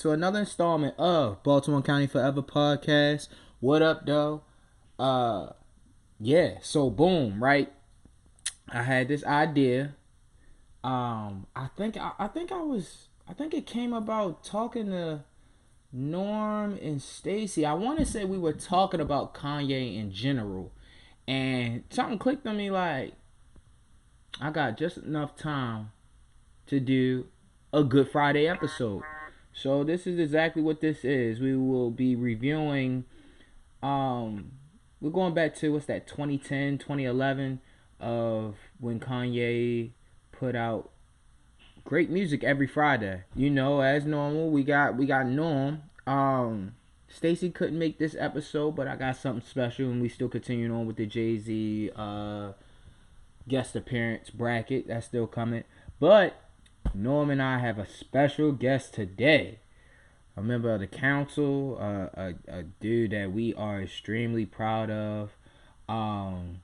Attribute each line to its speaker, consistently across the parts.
Speaker 1: to another installment of Baltimore County Forever podcast. What up, though? Uh, yeah. So boom, right? I had this idea. Um, I think I, I think I was I think it came about talking to Norm and Stacy. I want to say we were talking about Kanye in general, and something clicked on me like I got just enough time to do a Good Friday episode. So this is exactly what this is. We will be reviewing um we're going back to what's that 2010, 2011 of when Kanye put out great music every Friday. You know, as normal, we got we got Norm. Um Stacy couldn't make this episode, but I got something special and we still continuing on with the Jay-Z uh guest appearance bracket. That's still coming. But Norm and I have a special guest today. A member of the council, uh, a, a dude that we are extremely proud of. Um,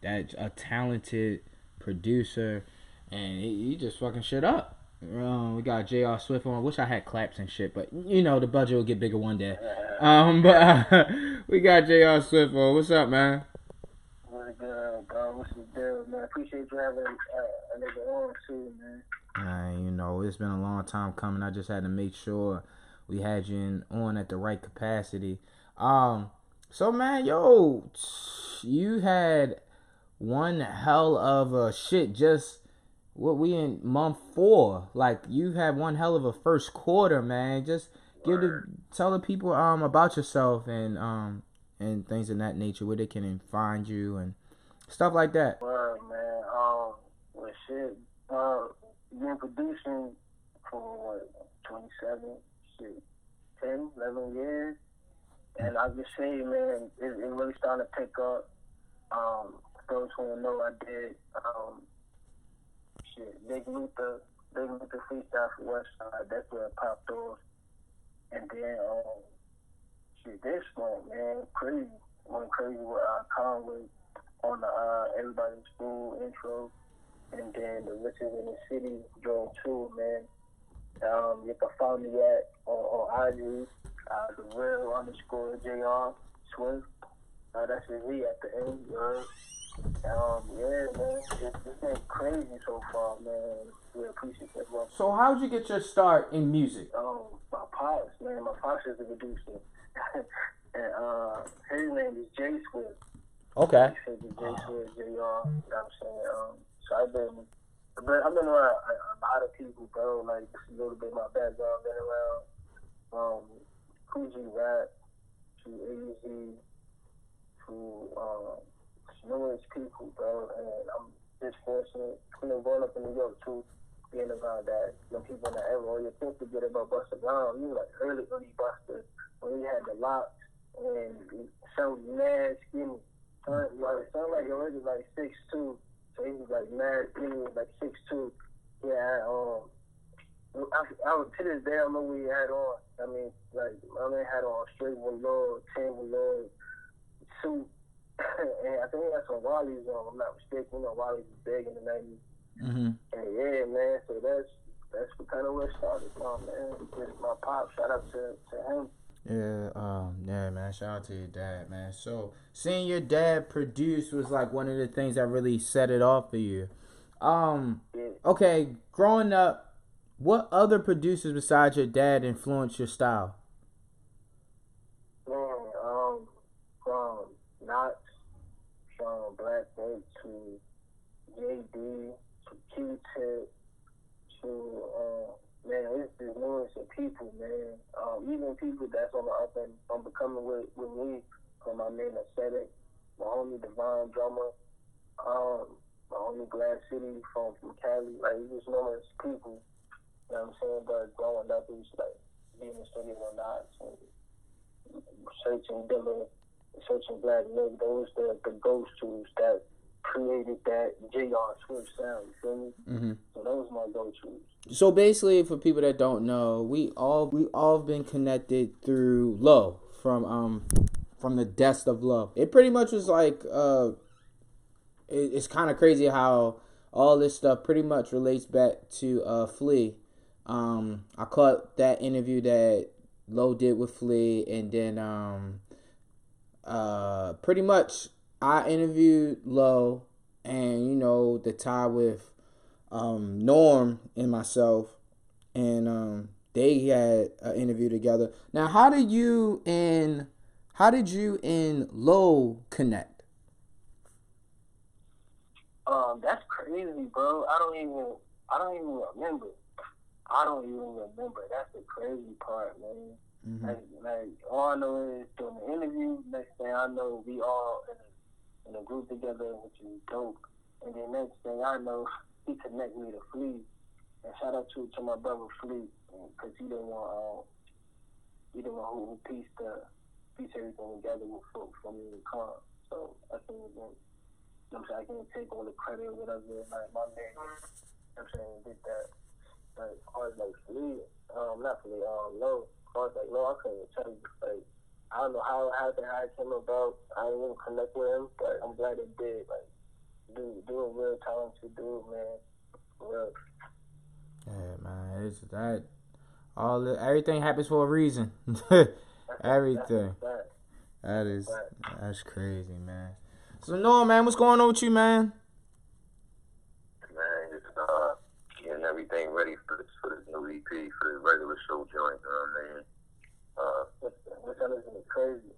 Speaker 1: that's a talented producer, and he, he just fucking shit up. Um, we got J.R. Swift on. Wish I had claps and shit, but you know the budget will get bigger one day. Um, but uh, we got J.R. Swift on. What's up, man?
Speaker 2: What's good, bro? What's the deal, man? Appreciate you having uh, a nigga on too, man.
Speaker 1: Uh, you know, it's been a long time coming. I just had to make sure we had you in, on at the right capacity. Um, so man, yo, you had one hell of a shit. Just what we in month four. Like you had one hell of a first quarter, man. Just give the tell the people um about yourself and um and things of that nature where they can find you and stuff like that.
Speaker 2: Well, man. Um, well, shit. Uh, been producing for what, 27, shit, 10, 11 years. And I just say, man, it, it really starting to pick up. Um, those who know, I did, um, shit, Big Luther, Big Luther Freestyle for Westside. That's where it popped off. And then, um, shit, this one, man, crazy. Went crazy with uh, Conway on the uh, Everybody's School intro and then the Riches in the City drove too, man. Um, you can find me at on, on IG, uh, the real underscore Jr. Swift. Uh, that's Z at the end. Uh, um, yeah, man, it's, it's been crazy so far, man. We appreciate that. Well,
Speaker 1: So how'd you get your start in music?
Speaker 2: um, my pops, man, my pops is a producer, and uh, his name is Jay Swift.
Speaker 1: Okay.
Speaker 2: I'm saying? Um, so I've been, I've been, around a, lot of people, bro. Like a little bit my background. Been around um, Kool G Rap to AZ to um, numerous people, bro. And I'm just fortunate, you know, growing up in New York too, being around that, you know, people in the area. All you think to get about Busta Rhymes, you like early, early Busta when he had the locks and sounded mad skinny. Son, like, sound like already like six two. So he was like mad skinny, like six two. Yeah, um, I, I was to this day I don't know what he had on. I mean, like my man had on straight velour, tan velour suit, and I think he had some Wally's on. I'm not mistaken. You know, Wally's was big in the '90s.
Speaker 1: Mm-hmm.
Speaker 2: And yeah, man. So that's that's what kind of where it started from, man. Just my pop. Shout out to to him.
Speaker 1: Yeah, um, yeah, man. Shout out to your dad, man. So seeing your dad produce was like one of the things that really set it off for you. Um, okay, growing up, what other producers besides your dad influenced your style?
Speaker 2: Man, um, from Knox, from Black Bolt to JD to Q-Tip to, uh, man, it's just numerous of people, man. Um, even people that's on the up and on becoming with, with me, from my man Aesthetic, my homie Divine Drummer, um, my homie Glass City from, from Cali, like, it's just numerous people, you know what I'm saying? But growing up, it was like being in studio or not, and searching Dilla, searching Black Milk, those the the ghost tools that created that J.R. Swift sound. You feel me?
Speaker 1: Mm-hmm.
Speaker 2: So those my go-to.
Speaker 1: So basically, for people that don't know, we all we all been connected through Low from um from the Death of Love. It pretty much was like uh, it, it's kind of crazy how all this stuff pretty much relates back to uh Flea. Um, I caught that interview that Low did with Flea, and then um, uh, pretty much I interviewed Low, and you know the tie with um, Norm and myself, and um, they had an interview together. Now, how did you and how did you and Low connect?
Speaker 2: Um, that's crazy, bro. I don't even I don't even remember. I don't even remember. That's the crazy part, man. Mm-hmm. Like, like all I know is during the interview. Next thing I know, we all in a, in a group together, which is dope. And then next thing I know, he connect me to Flea. And shout out to to my brother Flea, because he didn't want uh, he didn't want who, pieced the piece everything together for for me to come. So I think that. You know I'm saying? I can't take all the credit or whatever. Like my man, you know I'm saying, did that. Like, as like Flea, um, not Flea, um, as far like Low, I couldn't tell you. Like, I don't know how it happened, how it came about. I didn't even connect with him, but I'm glad it did. Like, dude, dude, a real talented dude, man. real.
Speaker 1: Yeah, man, it's that. All the, everything happens for a reason. everything. That's, that's that is crazy, man. So Noah, man, what's going on with you, man?
Speaker 3: Man, just uh, getting everything ready for this for this new EP for the regular show joint. You know what I mean?
Speaker 2: Is crazy.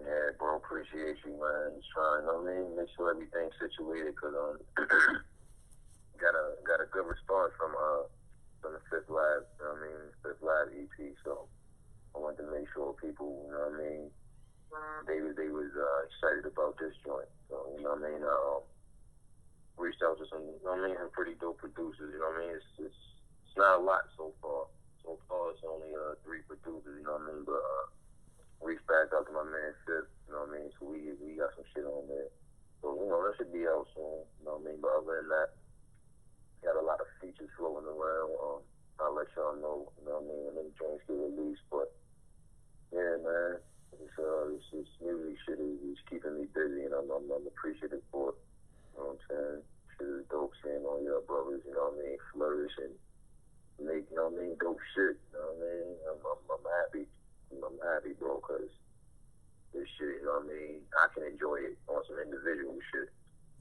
Speaker 3: Yeah, bro, appreciate you, man. Just trying, I mean, make sure everything's situated, cause um, got a got a good response from uh from the Fifth Lab. You know what I mean? Fifth Lab EP. So I wanted to make sure people, you know what I mean they was they was uh, excited about this joint. So you know what I mean. Um, reached out to some, you know what I mean, some pretty dope producers. You know what I mean. It's it's, it's not a lot so far. So far, it's only uh, three producers. You know what I mean. But uh, reached back out to my man Fifth. You know what I mean. So we we got some shit on there. So you know that should be out soon. You know what I mean. But other than that, got a lot of features floating around. Um, I'll let y'all know. You know what I mean. When the joints get released, but yeah, man. It's, uh, it's, it's music shit is, is keeping me busy, and I'm, I'm, I'm appreciative for it. You know what I'm saying? Shit is dope seeing all your brothers, you know what I mean, flourish and make, you know what I mean, dope shit. You know what I mean? I'm, I'm, I'm happy. I'm happy, bro, because this shit, you know what I mean? I can enjoy it on some individual shit.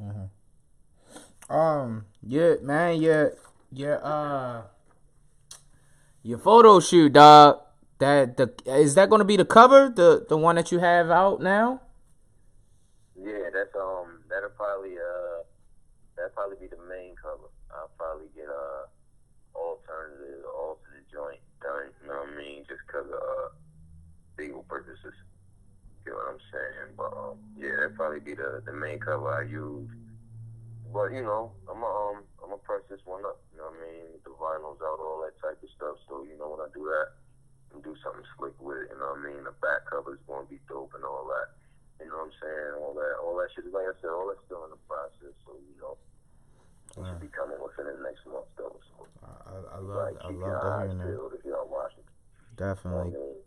Speaker 1: Mm-hmm. Um, yeah, man, yeah, yeah, uh, your photo shoot, dog. That the is that going to be the cover, the the one that you have out now?
Speaker 3: Yeah, that's um that'll probably uh that'll probably be the main cover. I'll probably get a uh, alternative alternate joint done. You know what I mean? Just cause of uh, legal purposes. You know what I'm saying? But um, yeah, that'll probably be the the main cover I use. But you know, I'm a, um I'm gonna press this one up. You know what I mean? The vinyls out, all that type of stuff. So you know when I do that and do something slick with it. You know what I mean? The back cover is going to be dope and all that. You know what I'm saying? All that, all that shit. Like I said, all that's still in the process. So you know, it should be coming within the next month though. So
Speaker 1: I, I love, like, I love to hear that.
Speaker 3: If y'all watching.
Speaker 1: Definitely. You know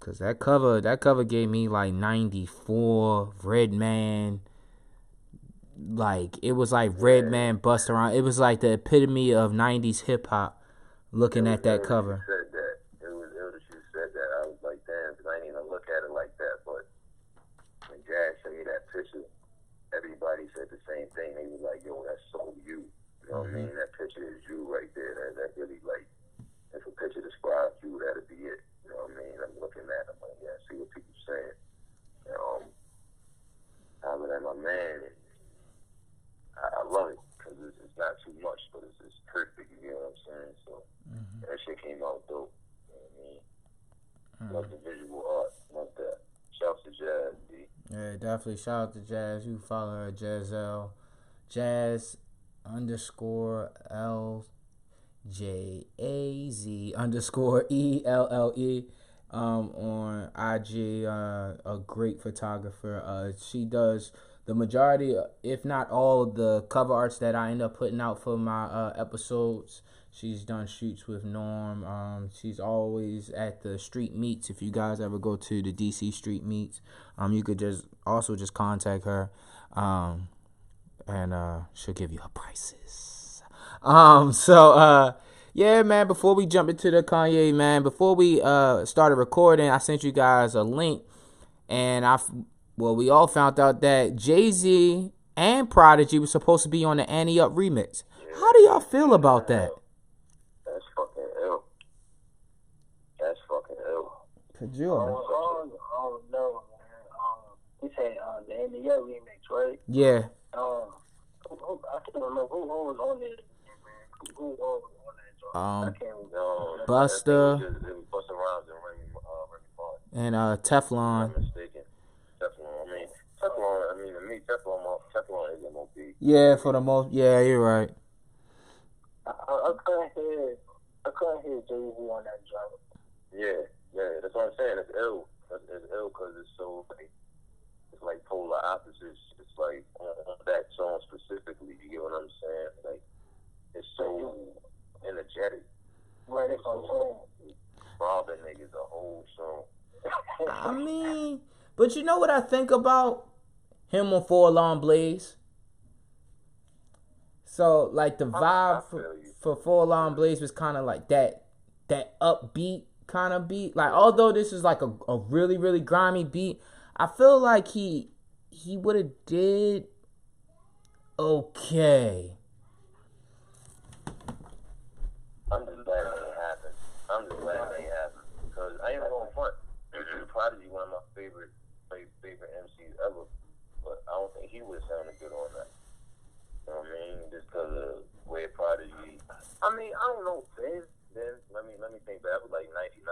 Speaker 1: Cause that cover, that cover gave me like '94 Redman. Like it was like Redman bust around. It was like the epitome of '90s hip hop. Looking at that cover.
Speaker 3: know what I mean? That picture is you right there. That, that really, like, if a picture describes you, that'd be it. You know what I mean? I'm looking at it, I'm like, yeah, see what people saying. You know, other than my man, I, I love it because it's, it's not too much, but it's, it's perfect. You know what I'm saying? So mm-hmm. that shit came out dope. You know what I mean? Mm-hmm. Love the visual art. Love that. Shout to Jazz, D.
Speaker 1: Yeah, definitely. Shout out to Jazz. You follow her, Jazelle. Jazz underscore L J A Z underscore E L L E um, on IG. Uh, a great photographer. Uh, she does the majority, if not all, of the cover arts that I end up putting out for my uh, episodes. She's done shoots with Norm. Um, she's always at the street meets. If you guys ever go to the DC street meets, um, you could just also just contact her. Um, and uh, she'll give you her prices. Um, so uh, Yeah, man. Before we jump into the Kanye, man, before we uh started recording, I sent you guys a link, and I, well, we all found out that Jay Z and Prodigy was supposed to be on the Ante Up remix. How do y'all feel about that?
Speaker 3: That's fucking ill. That's fucking ill.
Speaker 1: Could
Speaker 2: Oh,
Speaker 1: you?
Speaker 2: oh, oh no, man. Um, you said uh, the NBA remix, right?
Speaker 1: Yeah.
Speaker 2: Um, who, who, I can't remember who, who was on it, man. Who, who was on that joint?
Speaker 1: Um,
Speaker 2: I can't remember.
Speaker 3: No,
Speaker 1: Busta.
Speaker 3: It was, just, it was Busta Rhymes and Remy, uh, Remy
Speaker 1: And uh, Teflon.
Speaker 3: I'm. Teflon. I mean, Teflon. I mean, to me, Teflon. Mo- Teflon is MOP.
Speaker 1: Yeah, for the most. Yeah, you're right.
Speaker 2: I, I, I couldn't hear, I couldn't hear Jay Z on that joint.
Speaker 3: Yeah, yeah. That's what I'm saying. It's ill. It's, it's ill because it's so like it's like polar opposites. It's like on on that song specifically. You get what I'm saying? Like it's so energetic.
Speaker 2: Right, it's what I'm saying.
Speaker 3: Robbing niggas a whole song.
Speaker 1: I mean, but you know what I think about him on Four Alarm Blaze? So like the vibe for, for Four Alarm Blaze was kind of like that that upbeat kind of beat. Like although this is like a, a really really grimy beat, I feel like he he would have did okay.
Speaker 3: I'm just glad it happened. I'm just glad it happened because I ain't going front. Prodigy one of my favorite favorite MCs ever, but I don't think he would have sounded good on that. You know what I mean? Just Uh, because of where Prodigy. I mean, I don't know. Then, then let me let me think back. That was like '99,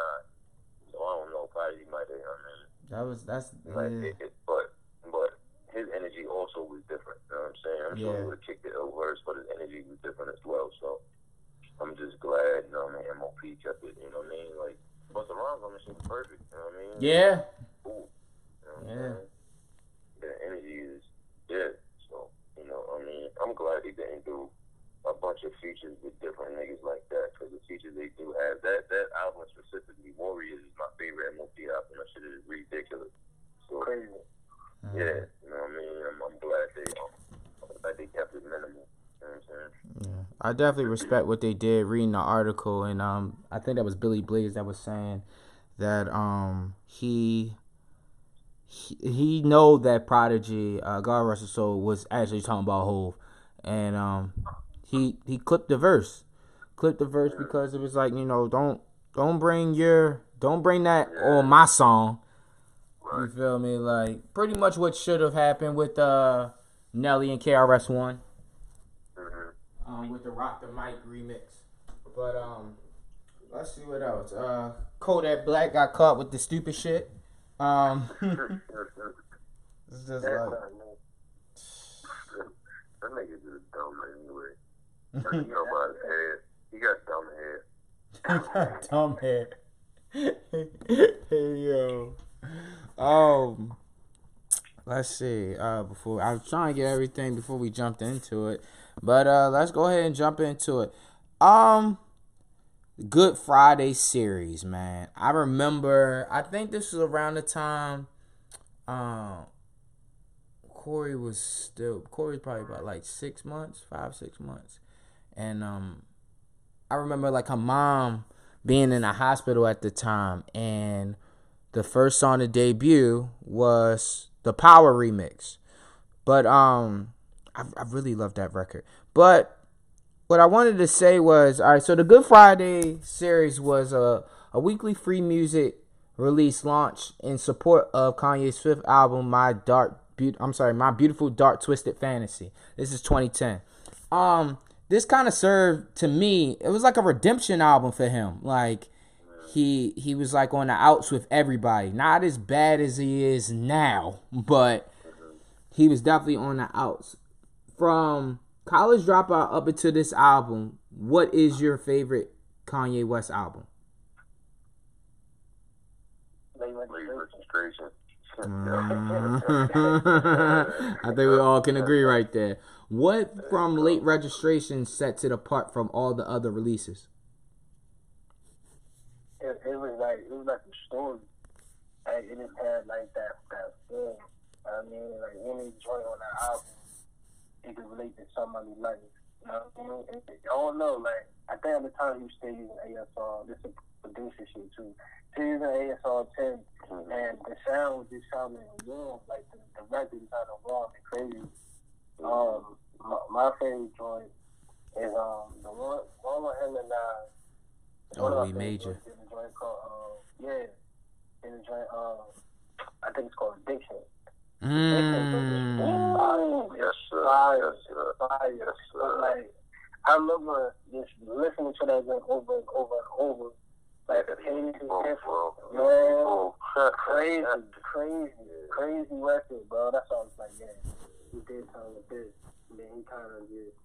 Speaker 3: so I don't know. Prodigy might have. I mean,
Speaker 1: That was that's
Speaker 3: like,
Speaker 1: yeah.
Speaker 3: it, it, but but his energy also was different. You know what I'm saying? I'm sure he would have kicked it over, but his energy was different as well. So I'm just glad, you know what I mean, MOP kept it, you know what I mean? Like, Busta Rhymes on the shit was perfect, you know what I mean?
Speaker 1: yeah.
Speaker 3: Cool. You know what
Speaker 1: Yeah.
Speaker 3: The energy is yeah. So, you know, I mean, I'm glad he didn't do a bunch of features with different niggas like that, because the features they do have, that, that album specifically, Warriors, is my favorite MOP album. That shit is ridiculous. So,
Speaker 2: Crazy.
Speaker 3: yeah, you know what I mean? I'm, I'm glad they, um, I'm glad they kept it minimal. You know what I'm?
Speaker 1: Yeah, I definitely respect what they did. Reading the article, and um, I think that was Billy Danze that was saying that um he he, he know that Prodigy, uh, God rest his soul, was actually talking about Hove, and um he he clipped the verse, clipped the verse because it was like you know don't don't bring your don't bring that on my song. You feel me? Like pretty much what should have happened with uh Nelly and KRS One
Speaker 3: Mm-hmm.
Speaker 1: um, with the Rock the Mic remix. But um, let's see what else. Uh, Kodak Black got caught with the stupid shit. Um, it's just like.
Speaker 3: That nigga just dumb anyway. You know about his head. He got dumb head.
Speaker 1: dumb head. hey yo. Um, let's see. Uh, before I was trying to get everything before we jumped into it, but uh, let's go ahead and jump into it. Um. Good Friday series, man. I remember. I think this was around the time. Um. Corey was still. Corey was probably about like six months, five six months, and um. I remember like her mom being in a hospital at the time, and the first song to debut was the Power remix. But um, I, I really love that record. But what I wanted to say was, all right. So the Good Friday series was a a weekly free music release launch in support of Kanye's fifth album, My Dark. Be- I'm sorry, My Beautiful Dark Twisted Fantasy. This is 2010. Um, this kind of served to me. It was like a redemption album for him. Like he he was like on the outs with everybody. Not as bad as he is now, but he was definitely on the outs. From College Dropout up into this album, what is your favorite Kanye West album?
Speaker 2: Registration.
Speaker 3: Mm.
Speaker 1: I think we all can agree right there. What from late registration sets it apart from all the other releases?
Speaker 2: It, it was like it was like a story. Like it just had like that that feel. I mean, like any joint on that album, it could relate to somebody life. I don't know, like I think at the time he was still using ASR. This is producer shit too. He was using ASR 10, mm-hmm. and the sound was just sounding warm, like the, the record sounded warm and crazy. Um, my, my favorite joint is um the one one with him and uh.
Speaker 1: Oh, we major.
Speaker 2: In joint called um, yeah, in the joint um, I think it's called Addiction.
Speaker 1: Mm.
Speaker 3: Yes, sir. Yes, sir. Yes, sir.
Speaker 2: Like, I remember just listening to that thing over and over and over. Like, the pain
Speaker 3: Oh, bro.
Speaker 2: Man,
Speaker 3: Oh,
Speaker 2: crazy, crazy, crazy record, bro. That's all I was like, yeah, he did something with this. And then he kind of just,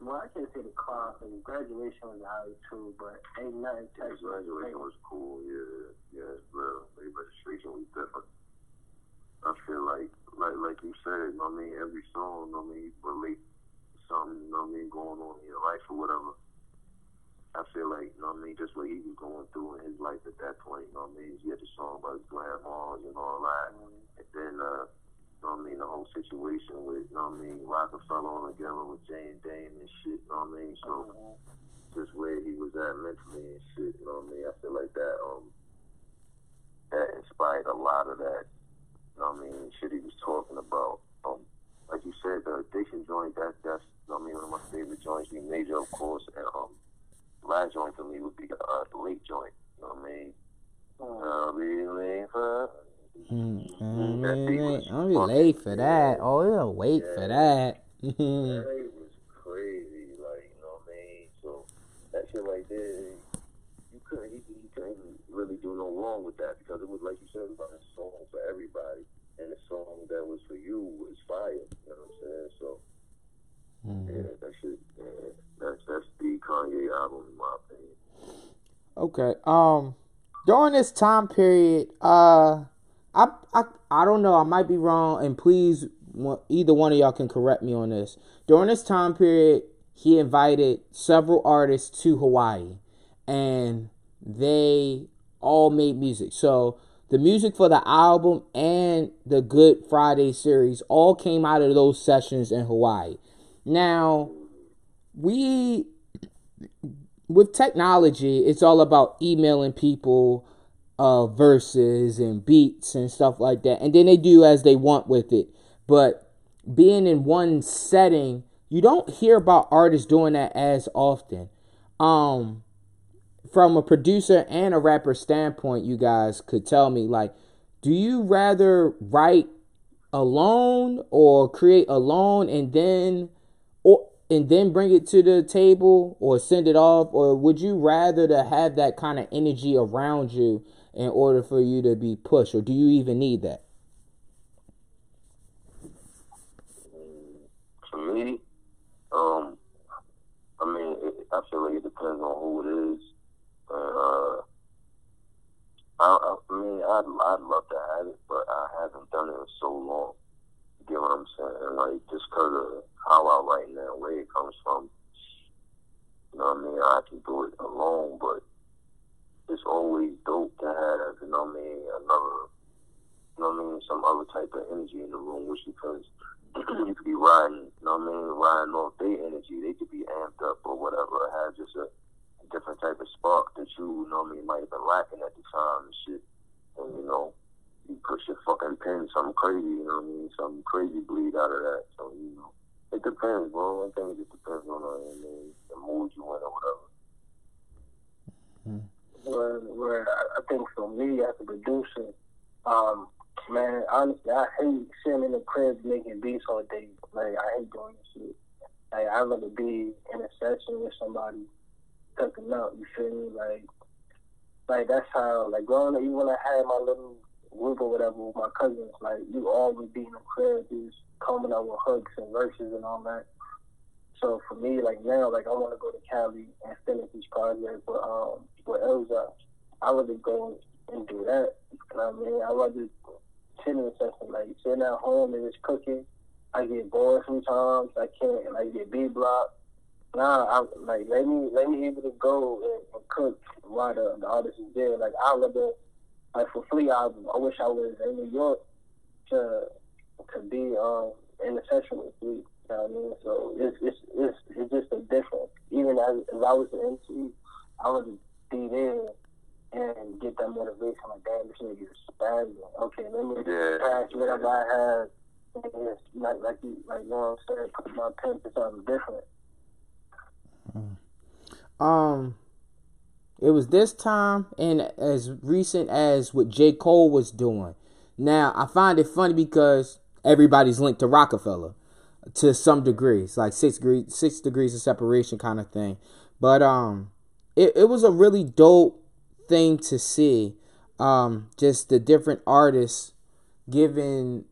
Speaker 2: well, I can't say the class and graduation was out too, but ain't nothing touched
Speaker 3: graduation was cool, yeah, yeah, it's real. The registration was different. I feel like, like, like you said, you know what I mean, every song, you know what I mean, relate something, you know what I mean, going on in your life or whatever. I feel like, you know what I mean, just what he was going through in his life at that point, you know what I mean? He had the song about his grandmas and all that. And then, uh, you know what I mean, the whole situation with, you know what I mean, Rockefeller on together with Jane Dame and shit, you know what I mean? So, just where he was at mentally and shit, you know what I mean? I feel like that, um, that inspired a lot of that, know what I mean, shit he was talking about. Um, like you said, the addiction joint, that, that's, you know what I mean, one of my favorite joints, we major, of course, and, um, last joint for me would be uh, the late joint. You know what I mean? I'll be late for.
Speaker 1: Mm, I'm
Speaker 3: That beat was
Speaker 1: gonna be late for that. Oh, yeah, wait for that.
Speaker 3: That was crazy, like you know what I mean. So that shit right there, you couldn't, he, he couldn't really do no wrong with that because it was like you said, it was a song for everybody, and the song that was for you was fire. You know what I'm saying? So
Speaker 1: Mhm.
Speaker 3: yeah, that shit, yeah, that's that's the Kanye album in my opinion.
Speaker 1: Okay. Um, during this time period, uh, I I I don't know. I might be wrong, and please, either one of y'all can correct me on this. During this time period, he invited several artists to Hawaii, and they all made music. So the music for the album and the Good Friday series all came out of those sessions in Hawaii. Now, we with technology, it's all about emailing people uh, verses and beats and stuff like that, and then they do as they want with it. But being in one setting, you don't hear about artists doing that as often. Um, from a producer and a rapper standpoint, you guys could tell me like, do you rather write alone or create alone and then or and then bring it to the table or send it off or would you rather to have that kind of energy around you in order for you to be pushed or do you even need that
Speaker 3: For me, um, I mean, it, I feel like it depends on who it is. And, uh, I, I, mean, I'd, I'd love to have it, but I haven't done it in so long. You get what I'm saying? Like, just because of how I write now, where it comes from. You know what I mean? I can do it alone, but it's always dope to have, you know what I mean, another, you know what I mean, some other type of energy in the room, which because you could be riding, you know what I mean, riding off their energy. They could be amped up or whatever, or have just a different type of spark that you, mean, might have been lacking at the time and shit. And, you know, you push your fucking pen, something crazy, you know what I mean, something crazy bleed out of that. So, you know, it depends, bro. I think it depends on, uh, I mean, the mood you in or whatever.
Speaker 2: where, where I- I think for me as a producer, um, man, honestly, I hate sitting in the crib making beats all day. Like, I hate doing this shit. Like, I'd rather be in a session with somebody cooking up, you feel me? Like, like that's how, like, growing up, even when I had my little group or whatever with my cousins, like, you always be in the crib, just coming up with hooks and verses and all that. So for me, like now, like I want to go to Cali and finish this project but um with Elza. I rather go and do that. You know what I mean? I rather sit in session like sitting at home and just cooking. I get bored sometimes. I can't. I get B block. Nah, I like let me let me able to go and, and cook while the, the artist is there. Like I rather like for Flea album. I wish I was in New York to to be um in the session with Flea. You know what I mean? So it's it's it's, it's just a difference. Even as if I was an MC, I would be there and get that motivation like damn this nigga is spazzing. Okay, let me
Speaker 3: Yeah.
Speaker 2: pass whatever I have like like you like you know what I'm saying, put my pen to something different.
Speaker 1: Um, it was this time and as recent as what J. Cole was doing. Now, I find it funny because everybody's linked to Rockefeller to some degree. It's like six degrees, six degrees of separation kind of thing. But um, it, it was a really dope thing to see. Um, just the different artists giving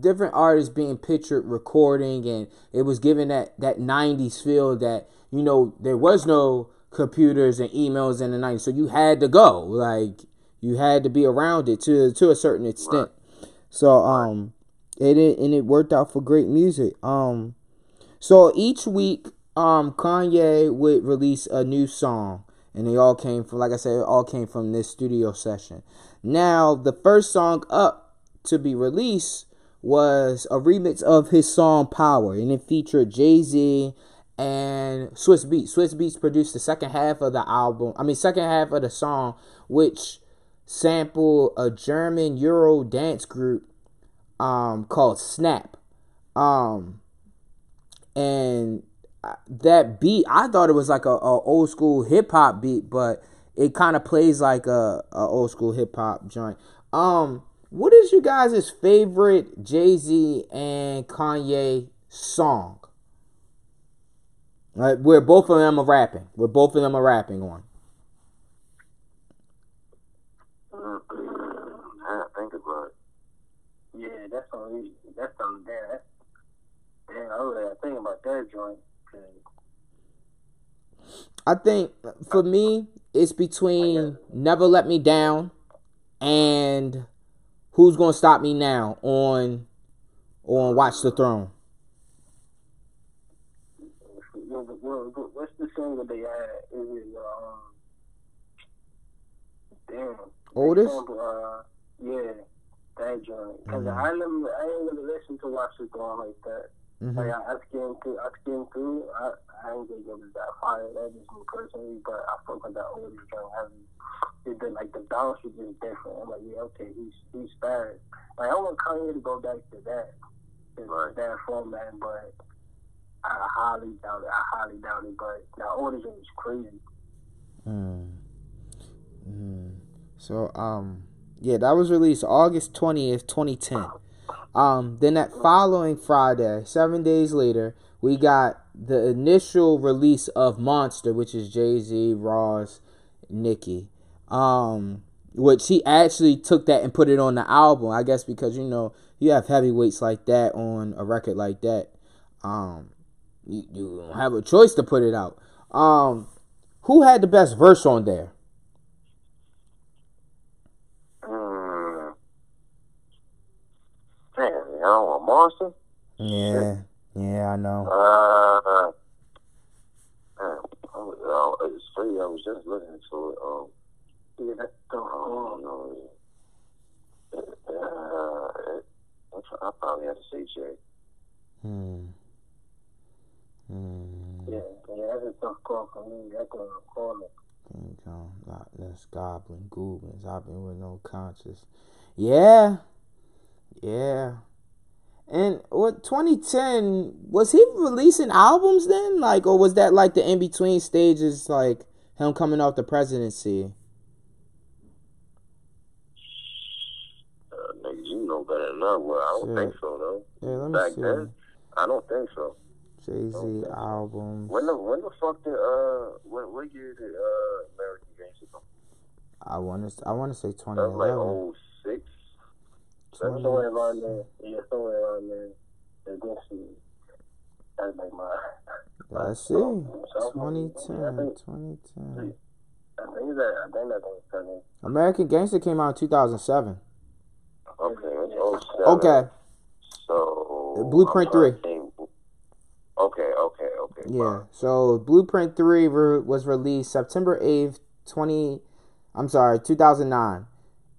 Speaker 1: different artists being pictured recording and it was given that that 90s feel that you know there was no computers and emails in the 90s so you had to go like you had to be around it to to a certain extent. So um it and it worked out for great music. Um so each week um Kanye would release a new song and they all came from like I said it all came from this studio session. Now the first song up to be released was a remix of his song Power, and it featured Jay Z and Swizz Beatz. Swizz Beatz produced the second half of the album, I mean, second half of the song, which sampled a German Euro dance group um, called Snap. Um, and that beat, I thought it was like a, a old school hip hop beat, but it kind of plays like a, a old school hip hop joint. Um, what is you guys' favorite Jay Z and Kanye song? Like where both of them are rapping, where both of them are rapping on.
Speaker 3: Mm, I think about it.
Speaker 2: Yeah, that's on that's on. That's, damn, I really gotta think about that joint.
Speaker 1: I think for me, it's between Never Let Me Down and Who's Gonna Stop Me Now on on Watch the Throne.
Speaker 2: what- What's the single they had? Is it um? Damn.
Speaker 1: Otis?
Speaker 2: Sample, Uh, yeah, that joint. Because
Speaker 1: Mhm.
Speaker 2: I never, I ain't really listen to Watch the Throne like that.
Speaker 1: Mhm.
Speaker 2: Like I, I skimmed through, I skimmed through. I, I ain't it was that fire. That is me personally, but I fuck with that Otis joint heavy. It did like the bounce was just different. I'm like, yeah, okay, he's he's fast. Like I want Kanye to go back to that, to
Speaker 3: Right.
Speaker 2: that format, but. I highly doubt it. I highly doubt it. But now Otis is crazy.
Speaker 1: Mm. Mm. So um yeah, that was released August twentieth, twenty ten. Um then that following Friday, seven days later, we got the initial release of Monster, which is Jay Z, Ross, Nicki. Um which he actually took that and put it on the album, I guess because you know, you have heavyweights like that on a record like that. Um you, you don't have a choice to put it out. Um who had the best verse on there?
Speaker 3: Hmm. Damn, you monster?
Speaker 1: Yeah, yeah, I know.
Speaker 3: Uh, damn, I was, uh, it's funny, I was just listening to it. Um,
Speaker 2: Yeah,
Speaker 3: I don't know. Uh, it, I probably have to say Jay.
Speaker 1: Hmm. Hmm.
Speaker 2: Yeah, yeah, that's a tough call for me. That's what I'm calling.
Speaker 1: King Kong, Loch Ness, Goblin, Goblins. I've been with no conscious. Yeah, yeah. And what 2010 was he releasing albums then? Like, or was that like the in between stages, like him coming off the presidency?
Speaker 3: Uh, niggas, you know better than I would. I don't
Speaker 1: Shit.
Speaker 3: think so, though.
Speaker 1: Yeah, let me
Speaker 3: Back
Speaker 1: see.
Speaker 3: then, I don't think so.
Speaker 1: Jay Z
Speaker 3: Okay.
Speaker 1: albums.
Speaker 3: When the when the fuck did uh what what year did uh American Gangster come?
Speaker 1: I want to. I want to say
Speaker 3: That was like
Speaker 1: 2011.
Speaker 3: oh six.
Speaker 1: Twenty-
Speaker 2: Somewhere around there. Yeah, somewhere around there. That's definitely. That's like my.
Speaker 1: Let's see.
Speaker 2: So, I
Speaker 1: 2010.
Speaker 2: think,
Speaker 1: 2010.
Speaker 2: I think that. I think that was seven.
Speaker 1: American Gangster came out in 2007.
Speaker 3: Okay, that's seven.
Speaker 1: Okay.
Speaker 3: So
Speaker 1: Blueprint
Speaker 3: I'm trying to
Speaker 1: three.
Speaker 3: Okay, okay, okay.
Speaker 1: Yeah. So Blueprint 3 re- was released September 8th, 20 I'm sorry, 2009.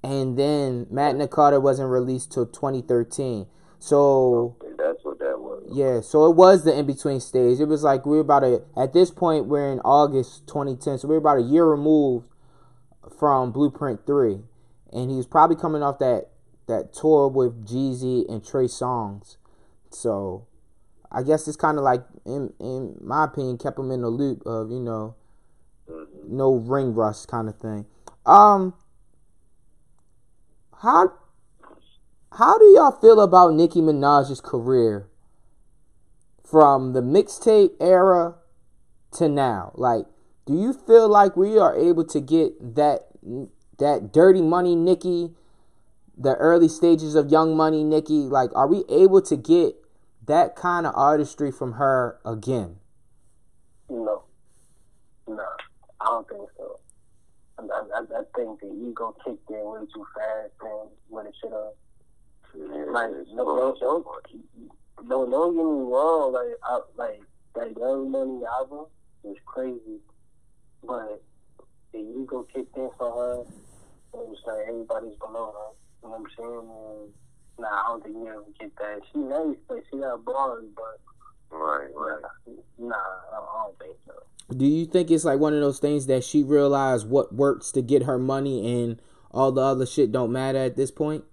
Speaker 1: And then Magna Carta wasn't released till 2013. So
Speaker 3: Okay, that's what that was.
Speaker 1: Yeah, so it was the in between stage. It was like we are about a at this point we're in August 2010, so we are about a year removed from Blueprint Three, and he was probably coming off that that tour with Jeezy and Trey Songz. So I guess it's kind of like, in in my opinion, kept him in the loop of you know, no ring rust kind of thing. Um, how how do y'all feel about Nicki Minaj's career from the mixtape era to now? Like, do you feel like we are able to get that that dirty money Nicki, the early stages of Young Money Nicki? Like, are we able to get that kind of artistry from her again?
Speaker 2: No, no, I don't think so. I, I, I think the ego kicked in way too fast and when it should have. Like, no, no, don't, no, don't get me wrong. Like, I, like that Young Money album was crazy, but the ego kicked in for her. It was like everybody's below her. You know what I'm saying? And, nah, I don't think you ever get that. She nice, but she got bars, but
Speaker 3: Right, right.
Speaker 2: nah, I don't think so.
Speaker 1: Do you think it's like one of those things that she realized what works to get her money and all the other shit don't matter at this point?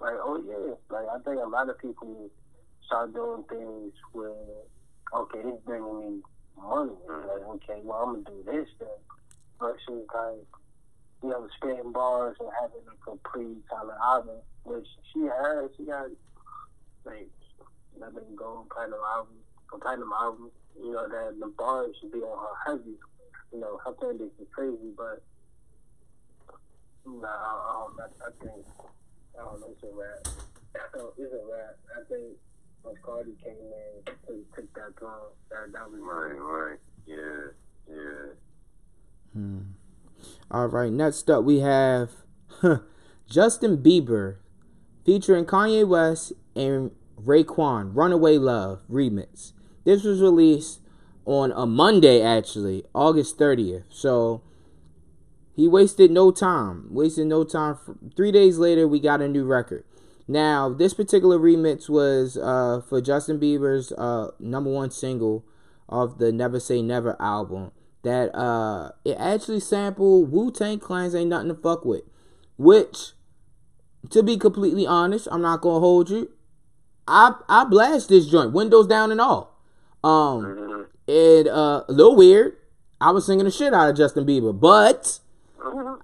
Speaker 2: Like, oh yeah, like I think a lot of people start doing things where, okay, this bringing me money. Mm. Like, okay, well I'm gonna do this then. Versus like, you know, spitting bars and having a complete kind of album, which she has. She got like nothing gold platinum album, a platinum album. You know that the bars should be on her heavy. You know, her thing is crazy, but nah, I, I, I think I don't know, it's a rap. it's a rap. I think once Cardi came in, he took that throne. That, that was
Speaker 3: Right, right. Yeah, yeah.
Speaker 1: Hmm. All right, next up we have Justin Bieber featuring Kanye West and Raekwon, Runaway Love remix. This was released on a Monday, actually, August 30th. So he wasted no time. Wasted no time. Three days later, we got a new record. Now, this particular remix was uh, for Justin Bieber's uh, number one single of the Never Say Never album. That uh, it actually sampled Wu Tang Clan's "Ain't Nothing to Fuck With," which, to be completely honest, I'm not gonna hold you. I I blast this joint, windows down and all. Um, mm-hmm. and uh, a little weird. I was singing the shit out of Justin Bieber, but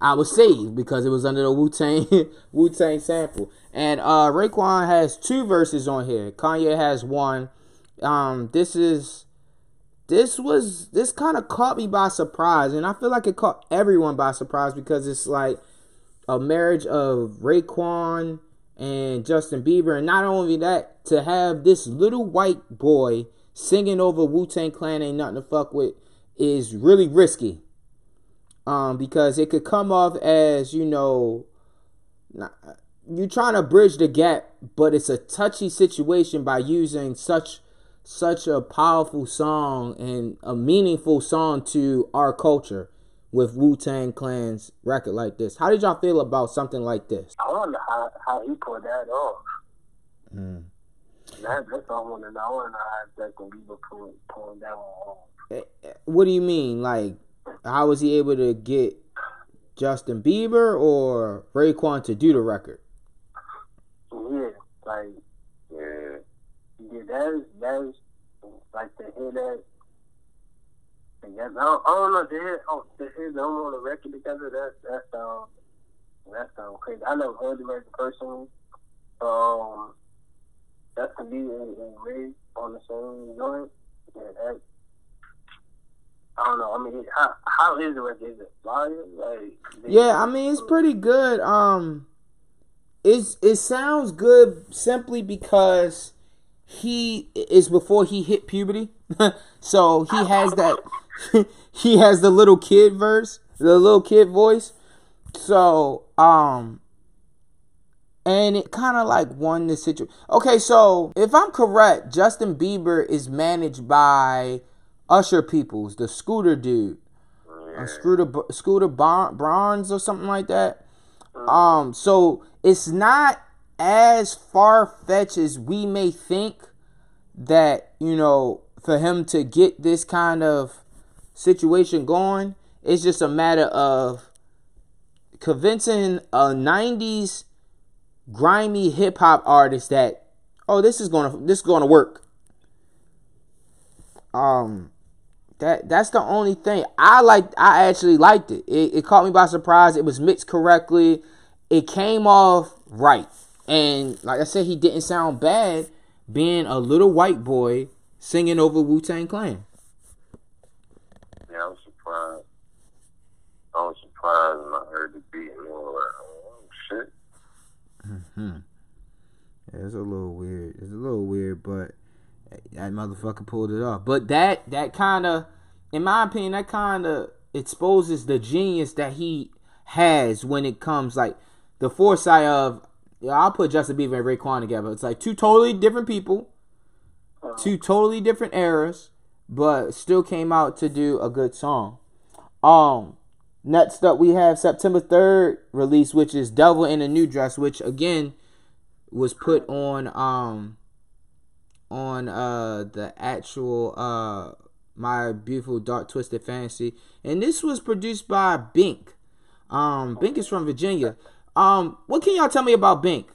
Speaker 1: I was saved because it was under the Wu Tang Wu Tang sample. And uh Raekwon has two verses on here. Kanye has one. Um, this is this was this kind of caught me by surprise, and I feel like it caught everyone by surprise because it's like a marriage of Raekwon and Justin Bieber, and not only that, to have this little white boy singing over Wu Tang Clan ain't nothing to fuck with is really risky um, because it could come off as you know, you're trying to bridge the gap, but it's a touchy situation by using such such a powerful song and a meaningful song to our culture with Wu Tang Clan's record like this. How did y'all feel about something like this?
Speaker 2: I wonder how, how he pulled that off. Mm. That, that's all I want to know. I want to know how Justin Bieber pulled, pulled that one off. Eh,
Speaker 1: eh, what do you mean? Like, how was he able to get Justin Bieber or Raekwon to do the record?
Speaker 2: Yeah, like yeah, yeah. That's that's like to hear that. Yes, I don't, I don't know to hear oh, to hear them on the record together. That that sounds that sounds crazy. I never heard the record personally. Um, that's to be in, in Rae on the same joint. Yeah, that I don't know. I mean, how how is record? Is it fire? Like,
Speaker 1: yeah, I mean, it's pretty good. Um, it's it sounds good simply because he is before he hit puberty, so he has that. he has the little kid verse, the little kid voice. So, um, and it kind of like won the situation. Okay, so if I'm correct, Justin Bieber is managed by Usher Peoples, the scooter dude, yeah. Scooter Scooter Braun's or something like that. Mm-hmm. Um, so it's not as far fetched as we may think that you know for him to get this kind of situation going, it's just a matter of convincing a 90s grimy hip hop artist that oh this is gonna this is gonna work. Um that that's the only thing I like. I actually liked it. it. It caught me by surprise. It was mixed correctly. It came off right, and like I said, he didn't sound bad being a little white boy singing over Wu Tang Clan.
Speaker 3: Yeah, I was surprised. I was surprised when I heard the beat and all that. Oh shit.
Speaker 1: Hmm. Yeah, it's a little weird. It's a little weird, but that motherfucker pulled it off. But that that kind of, in my opinion, that kind of exposes the genius that he has when it comes like the foresight of. Yeah, I'll put Justin Bieber and Raekwon together. It's like two totally different people, two totally different eras, but still came out to do a good song. Um, next up we have September third release, which is Devil in a New Dress, which again was put on um on uh the actual uh my beautiful dark twisted fantasy. And this was produced by bink. Um bink is from virginia. Um what can y'all tell me about bink?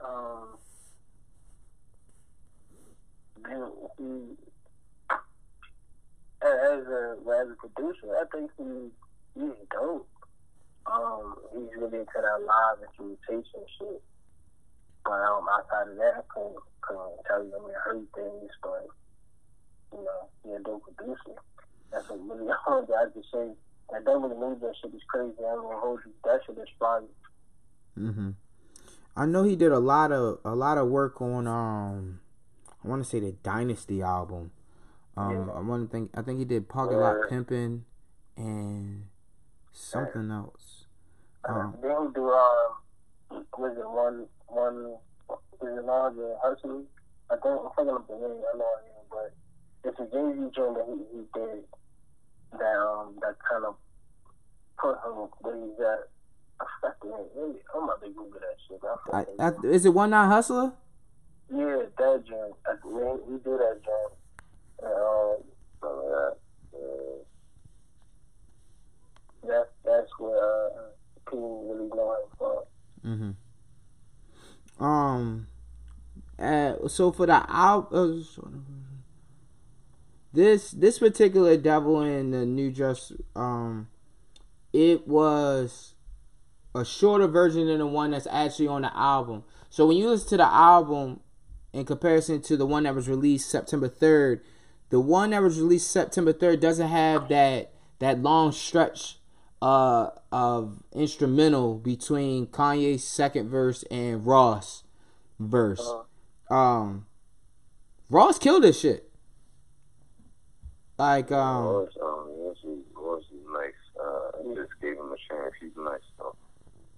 Speaker 2: Um, a as a producer, I think he he's dope. Um, he's really into that live instrumentation shit. But um, outside of that, I couldn't, couldn't tell you. I mean, I heard things, but you know, he's a dope producer. That's what really all I have to say. That don't really mean that shit is crazy. I'm gonna hold you. That shit is fire.
Speaker 1: mm-hmm i know he did a lot of a lot of work on um i want to say the dynasty album um i want to think i think he did pocket lot pimpin and something else um
Speaker 2: Then we do um, was it one one is it larger hustling? I don't think I'm fucking up the name. I know I is, but it's a Jay Z joint that he, he did that um that kind of put him where he's at. I forgot the name. Really, I'm about to Google that shit. I
Speaker 1: I, I, is it one night hustler
Speaker 2: yeah, that joint. I, man, he did that joint. Um, some that. Uh, that that's where uh, people really know him.
Speaker 1: Mm-hmm. Um. Uh, so for the album, uh, this this particular devil in the new dress, um, it was a shorter version than the one that's actually on the album. So when you listen to the album in comparison to the one that was released September third, the one that was released September third doesn't have that that long stretch uh of instrumental between Kanye's second verse and Ross verse.
Speaker 2: Uh,
Speaker 1: Um Ross killed this shit. Like um
Speaker 3: Ross, um, Ross is, Ross is nice. Uh, I just gave him a chance. He's nice though.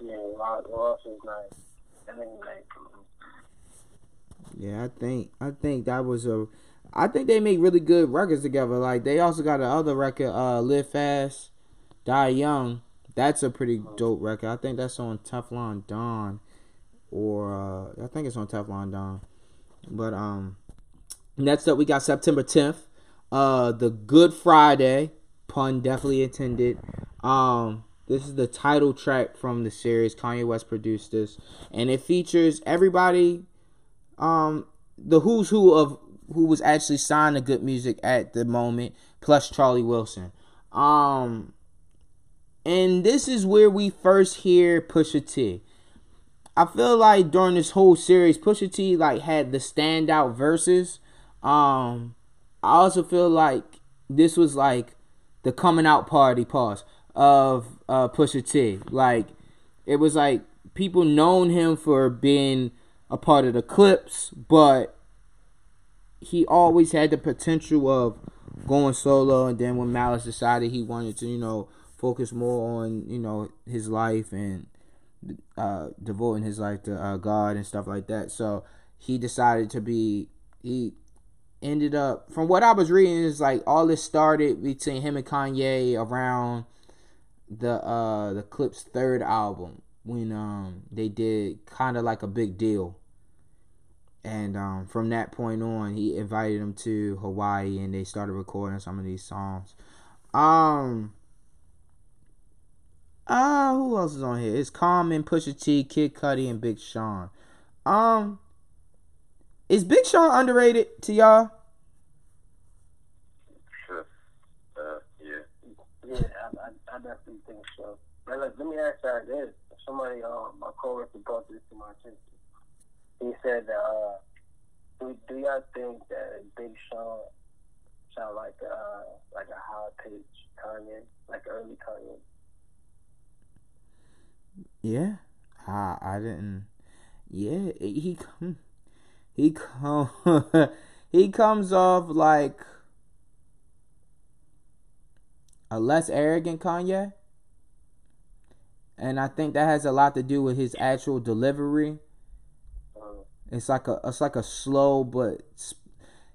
Speaker 2: yeah, Ross, Ross is nice. I think like
Speaker 1: Yeah, I think I think that was a I think they make really good records together. Like they also got another record, uh Live Fast, Die Young. That's a pretty dope record. I think that's on Teflon Don or uh I think it's on Teflon Don. But um next up we got September 10th. Uh the Good Friday, pun definitely intended. Um this is the title track from the series. Kanye West produced this and it features everybody um the who's who of who was actually signed to good music at the moment plus charlie wilson. Um and this is where we first hear pusha t. I feel like during this whole series pusha t like had the standout verses. Um i also feel like this was like the coming out party pause of uh pusha t. Like it was like people known him for being a part of the Clipse, but he always had the potential of going solo. And then when Malice decided he wanted to, you know, focus more on, you know, his life and uh, devoting his life to uh, God and stuff like that. So he decided to be, he ended up, from what I was reading, is like all this started between him and Kanye around the uh the Clipse third album when um they did kind of like a big deal and um, from that point on, he invited him to Hawaii, and they started recording some of these songs. Um, uh, who else is on here? It's Common, Pusha T, Kid Cudi, and Big Sean. Um, is Big Sean underrated to y'all?
Speaker 3: Sure. Uh, yeah.
Speaker 2: Yeah, I, I, I definitely think so. But like, let me ask y'all this: somebody, um, my coworker brought this to my attention. He said uh, do, do y'all think that Big Sean sound like uh like a high pitched Kanye, like early Kanye?
Speaker 1: Yeah, I I didn't. Yeah, he come, he come, he comes off like a less arrogant Kanye, and I think that has a lot to do with his actual delivery. It's like a it's like a slow but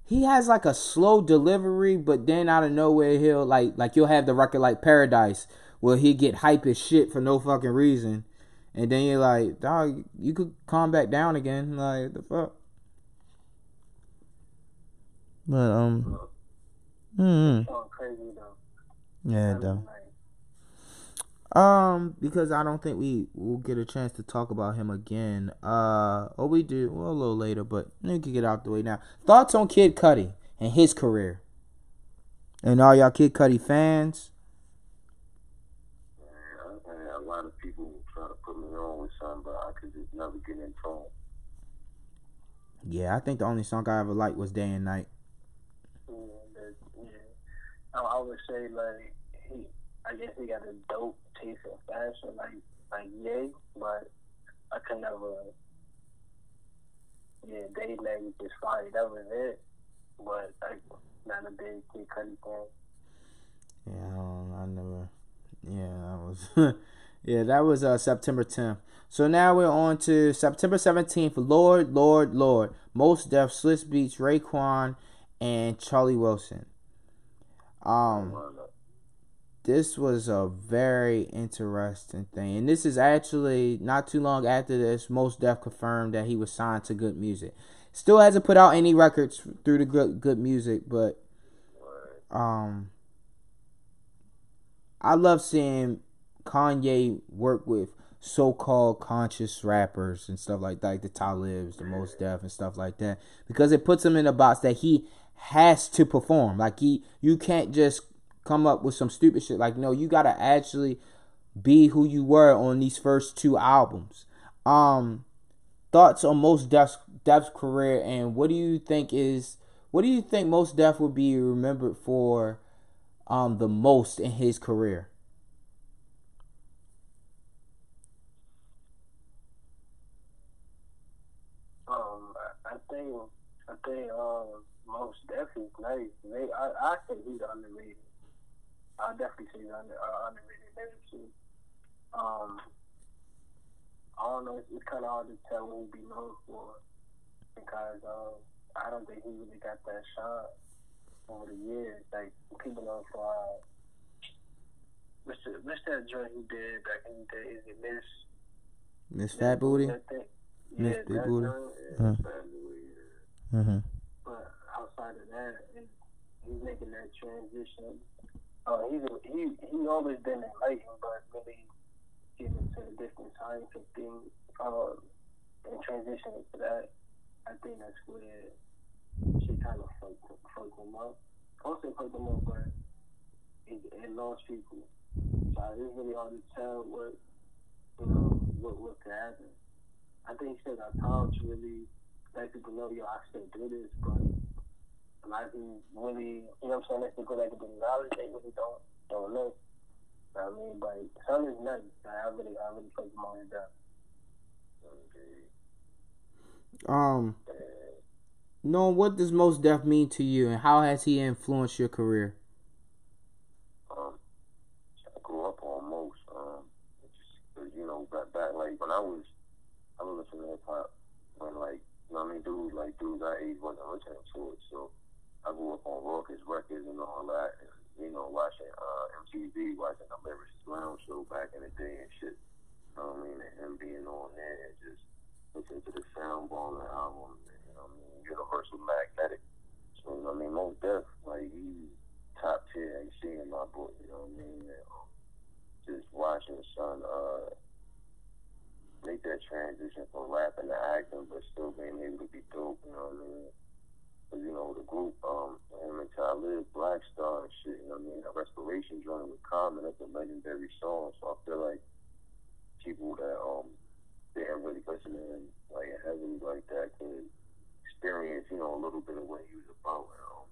Speaker 1: he has like a slow delivery, but then out of nowhere he'll like like you'll have the record like Paradise where he get hype as shit for no fucking reason, and then you're like, dog, you could calm back down again, like the fuck. But um, mm,
Speaker 2: crazy
Speaker 1: yeah, though. Um, because I don't think we will get a chance to talk about him again. Uh, or we do well, a little later, but we can get out the way now. Thoughts on Kid Cudi and his career, and all y'all Kid Cudi fans.
Speaker 3: Man, I, I, a lot of people try to put me on with something, but I could just never get in tone.
Speaker 1: Yeah, I think the only song I ever liked was Day and Night.
Speaker 2: Yeah, yeah. I, I would say like he, I guess he got a dope taste in fashion, like like yay, but I could never. Yeah, they like just fire. That was it. But like not a big Kid Cudi fan.
Speaker 1: Yeah, I, don't, I never. Yeah, that was. yeah, that was uh, September 10th. So now we're on to September 17th. Lord, Lord, Lord. Mos Def, Swizz Beatz, Raekwon, and Charlie Wilson. Um, this was a very interesting thing, and this is actually not too long after this. Mos Def confirmed that he was signed to Good Music. Still hasn't put out any records through the Good Good Music, but um, I love seeing Kanye work with so-called conscious rappers and stuff like that, like the Talibs, the Mos Def, and stuff like that, because it puts him in a box that he has to perform. Like he, you can't just come up with some stupid shit. Like no, you gotta actually be who you were on these first two albums. Um, thoughts on Mos Def's, Def's career, and what do you think is what do you think Mos Def would be remembered for? Um, the most in his career.
Speaker 2: Um, I, think I think um most definitely nice. I I think he's underrated. I definitely say he's under uh, underrated lyrically. Um, I don't know. It's, it's kind of hard to tell what he'd be known for because um I don't think he really got that shot over the years. Like people know for uh, what's that joint he did back in the day? Is it Miss?
Speaker 1: Miss Fat Booty. Miss
Speaker 2: Yeah,
Speaker 1: Big
Speaker 2: that
Speaker 1: Booty.
Speaker 2: joint.
Speaker 1: Uh. Mm-hmm.
Speaker 2: But outside of that, he's making that transition. Uh, he's a, he he always been enlightened, but really getting into the different scientific things um, and transitioning to that. I think that's where she kind of fucked, fucked him up. Also fucked him up, but it, it lost people. So it's really hard to tell what you know what what could happen. I think he still got time to really let people know, yo, I still do this, but a lot of people really, you know what I'm saying, let people like the knowledge, they really don't, don't know. You know what I mean? But son is nice. I really, I really put him on down.
Speaker 1: Um, no, what does Mos Def mean to you, and how has he influenced your career?
Speaker 3: um, I grew up on most. Um, just, you know, back, back like when I was, I was listening to hip hop when like, you know what I mean, dudes like dudes our age wasn't listening to it. So I grew up on Rawkus records and all that, and you know, watching uh, MTV, watching the Lyricist Lounge show back in the day and shit. You know what I mean? And him being on there, and just listen to the Soundballer album, you know what I mean, Universal Magnetic. So, you know what I mean, Mos Def, like, he top tier, you see in my book, you know what I mean? And, um, just watching son uh, make that transition from rapping to acting, but still being able to be dope, you know what I mean? You know, the group, um, him and Talib, Black Star and shit, you know what I mean? That Respiration joint with Common, that's a legendary song, so I feel like people that, um, didn't really listen to him, like, heavily like that could experience, you know, a little bit of what he was about, and, um,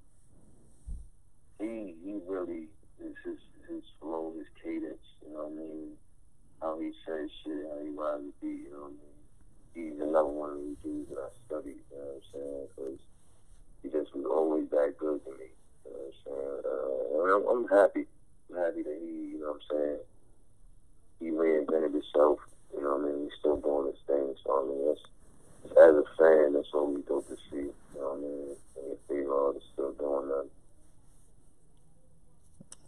Speaker 3: he, he really, is his, his flow, his cadence, you know what I mean? How he says shit, how he rides the beat, you know what I mean? He's another one of these dudes that I studied, you know what I'm saying? Because he just was always that good to me, you know what I'm saying? Uh, I'm, I'm happy. I'm happy that he, you know what I'm saying? He reinvented himself, you know what I mean? He's still doing his thing, so I mean, that's, as a fan, that's always dope to see, you know what I mean? And your favorite still doing that.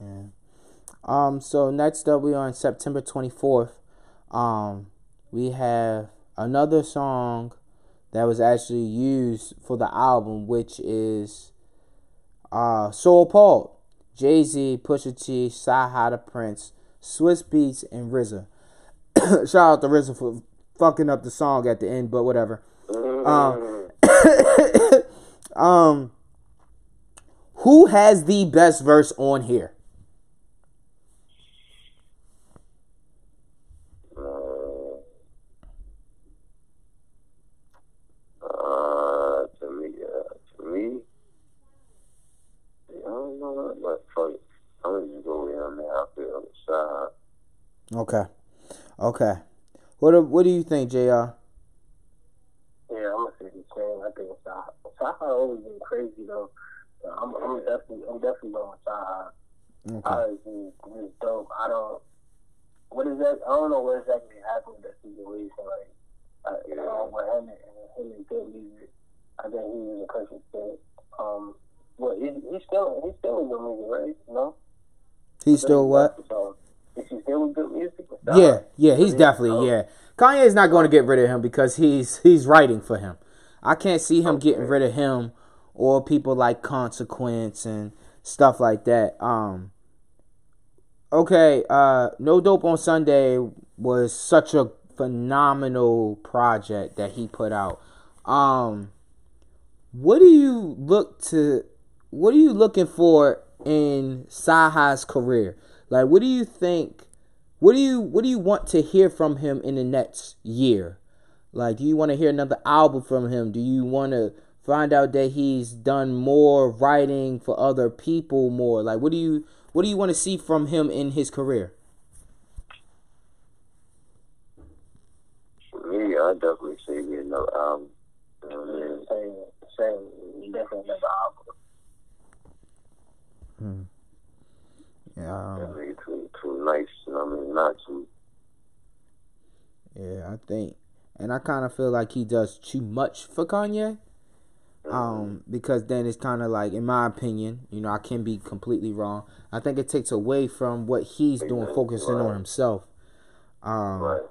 Speaker 1: Yeah. Um, so next up, we are on September 24th. Um, we have another song that was actually used for the album, which is uh, So Appalled. Jay Z, Pusha T, CyHi the Prince, Swizz Beatz, and RZA. Shout out to RZA for fucking up the song at the end, but whatever. Um, um, who has the best verse on here?
Speaker 3: Uh, to me, uh, to me, I don't know, but fuck it. I'm gonna just go with him, man. I feel on the side.
Speaker 1: Okay. Okay. What what do you think, JR?
Speaker 2: Yeah, I'm gonna say the same. I think CyHi. CyHi always been crazy though. I'm, I'm definitely, I'm definitely going with CyHi.
Speaker 1: Okay.
Speaker 2: CyHi is is dope. I don't. What is that? I don't know what exactly happened with that situation. Like, uh, you know, with him and him and good music. I think he was a perfect fit. Um, well, he, he's still he's still in good music, right? You know.
Speaker 1: He's still what?
Speaker 2: So, is he still in good music?
Speaker 1: Yeah, yeah, he's definitely yeah. Kanye's not going to get rid of him because he's he's writing for him. I can't see him getting rid of him or people like Consequence and stuff like that. Um Okay, uh No Dope on Sunday was such a phenomenal project that he put out. Um what do you look to what are you looking for in CyHi's career? Like what do you think what do you what do you want to hear from him in the next year? Like do you want to hear another album from him? Do you want to find out that he's done more writing for other people more? Like what do you what do you want to see from him in his career?
Speaker 3: For me, I definitely another album. You know um, mean?
Speaker 2: Same, same. Definitely never album.
Speaker 1: Yeah, um,
Speaker 3: too, too nice. You know what I mean? Not too.
Speaker 1: yeah, I think, and I kind of feel like he does too much for Kanye. Um, because then it's kind of like, in my opinion, you know, I can be completely wrong. I think it takes away from what he's doing, focusing on himself. Um,
Speaker 3: Right.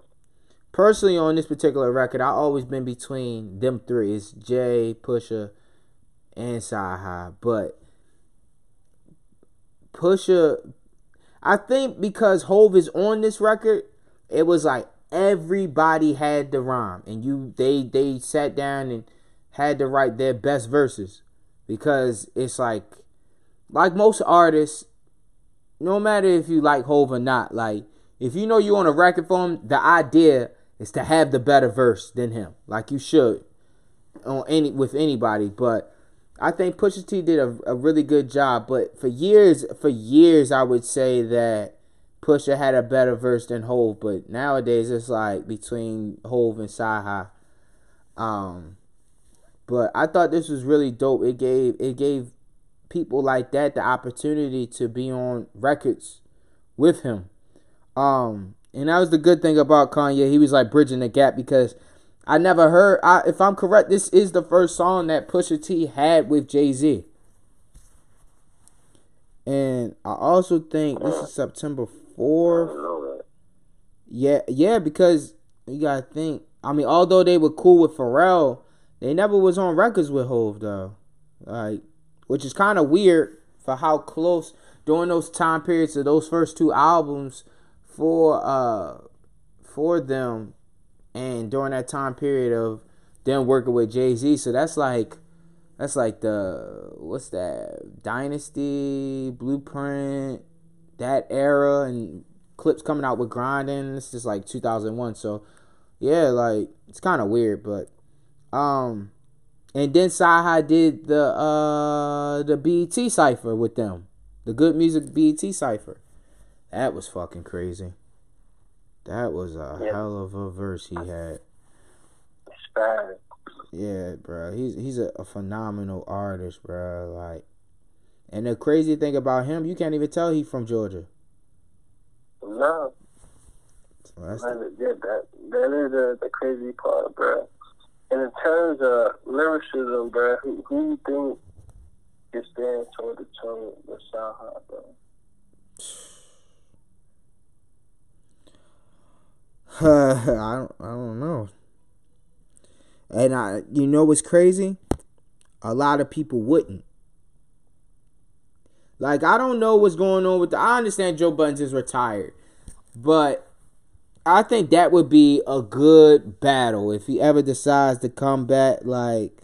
Speaker 1: personally on this particular record, I always been between them three. It's Jay, Pusha, and CyHi. But Pusha, I think because Hove is on this record, it was like everybody had the rhyme, and you they they sat down and had to write their best verses because it's like like most artists, no matter if you like Hove or not, like if you know you're on a record for him, the idea is to have the better verse than him. Like you should on any with anybody. But I think Pusha T did a, a really good job. But for years, for years, I would say that Pusha had a better verse than Hove. But nowadays, it's like between Hove and CyHi. Um, but I thought this was really dope. It gave it gave people like that the opportunity to be on records with him. Um, and that was the good thing about Kanye. He was like bridging the gap because I never heard. I, if I'm correct, this is the first song that Pusha T had with Jay Z. And I also think this is September fourth. Yeah, yeah, because you gotta think. I mean, although they were cool with Pharrell, they never was on records with Hove though. Like, which is kind of weird for how close during those time periods of those first two albums for uh for them and during that time period of them working with Jay Z. So that's like that's like the what's that Dynasty Blueprint that era and Clipse coming out with grinding. It's just like 2001. So yeah, like it's kind of weird, but um, and then CyHi did the uh the BET cipher with them, the Good Music BET cipher. That was fucking crazy. That was a yeah. hell of a verse he had.
Speaker 2: Bad.
Speaker 1: Yeah, bro. He's he's a, a, phenomenal artist, bro. Like, and the crazy thing about him, you can't even tell he from Georgia.
Speaker 2: No. So that's the, yeah, that that is the, the crazy part, bro. And in terms of lyricism, bro, who, who you think is stand toe to toe with CyHi, bro?
Speaker 1: I don't I don't know. And I you know what's crazy? A lot of people wouldn't. Like I don't know what's going on with the I understand Joe Budden is retired. But I think that would be a good battle if he ever decides to come back like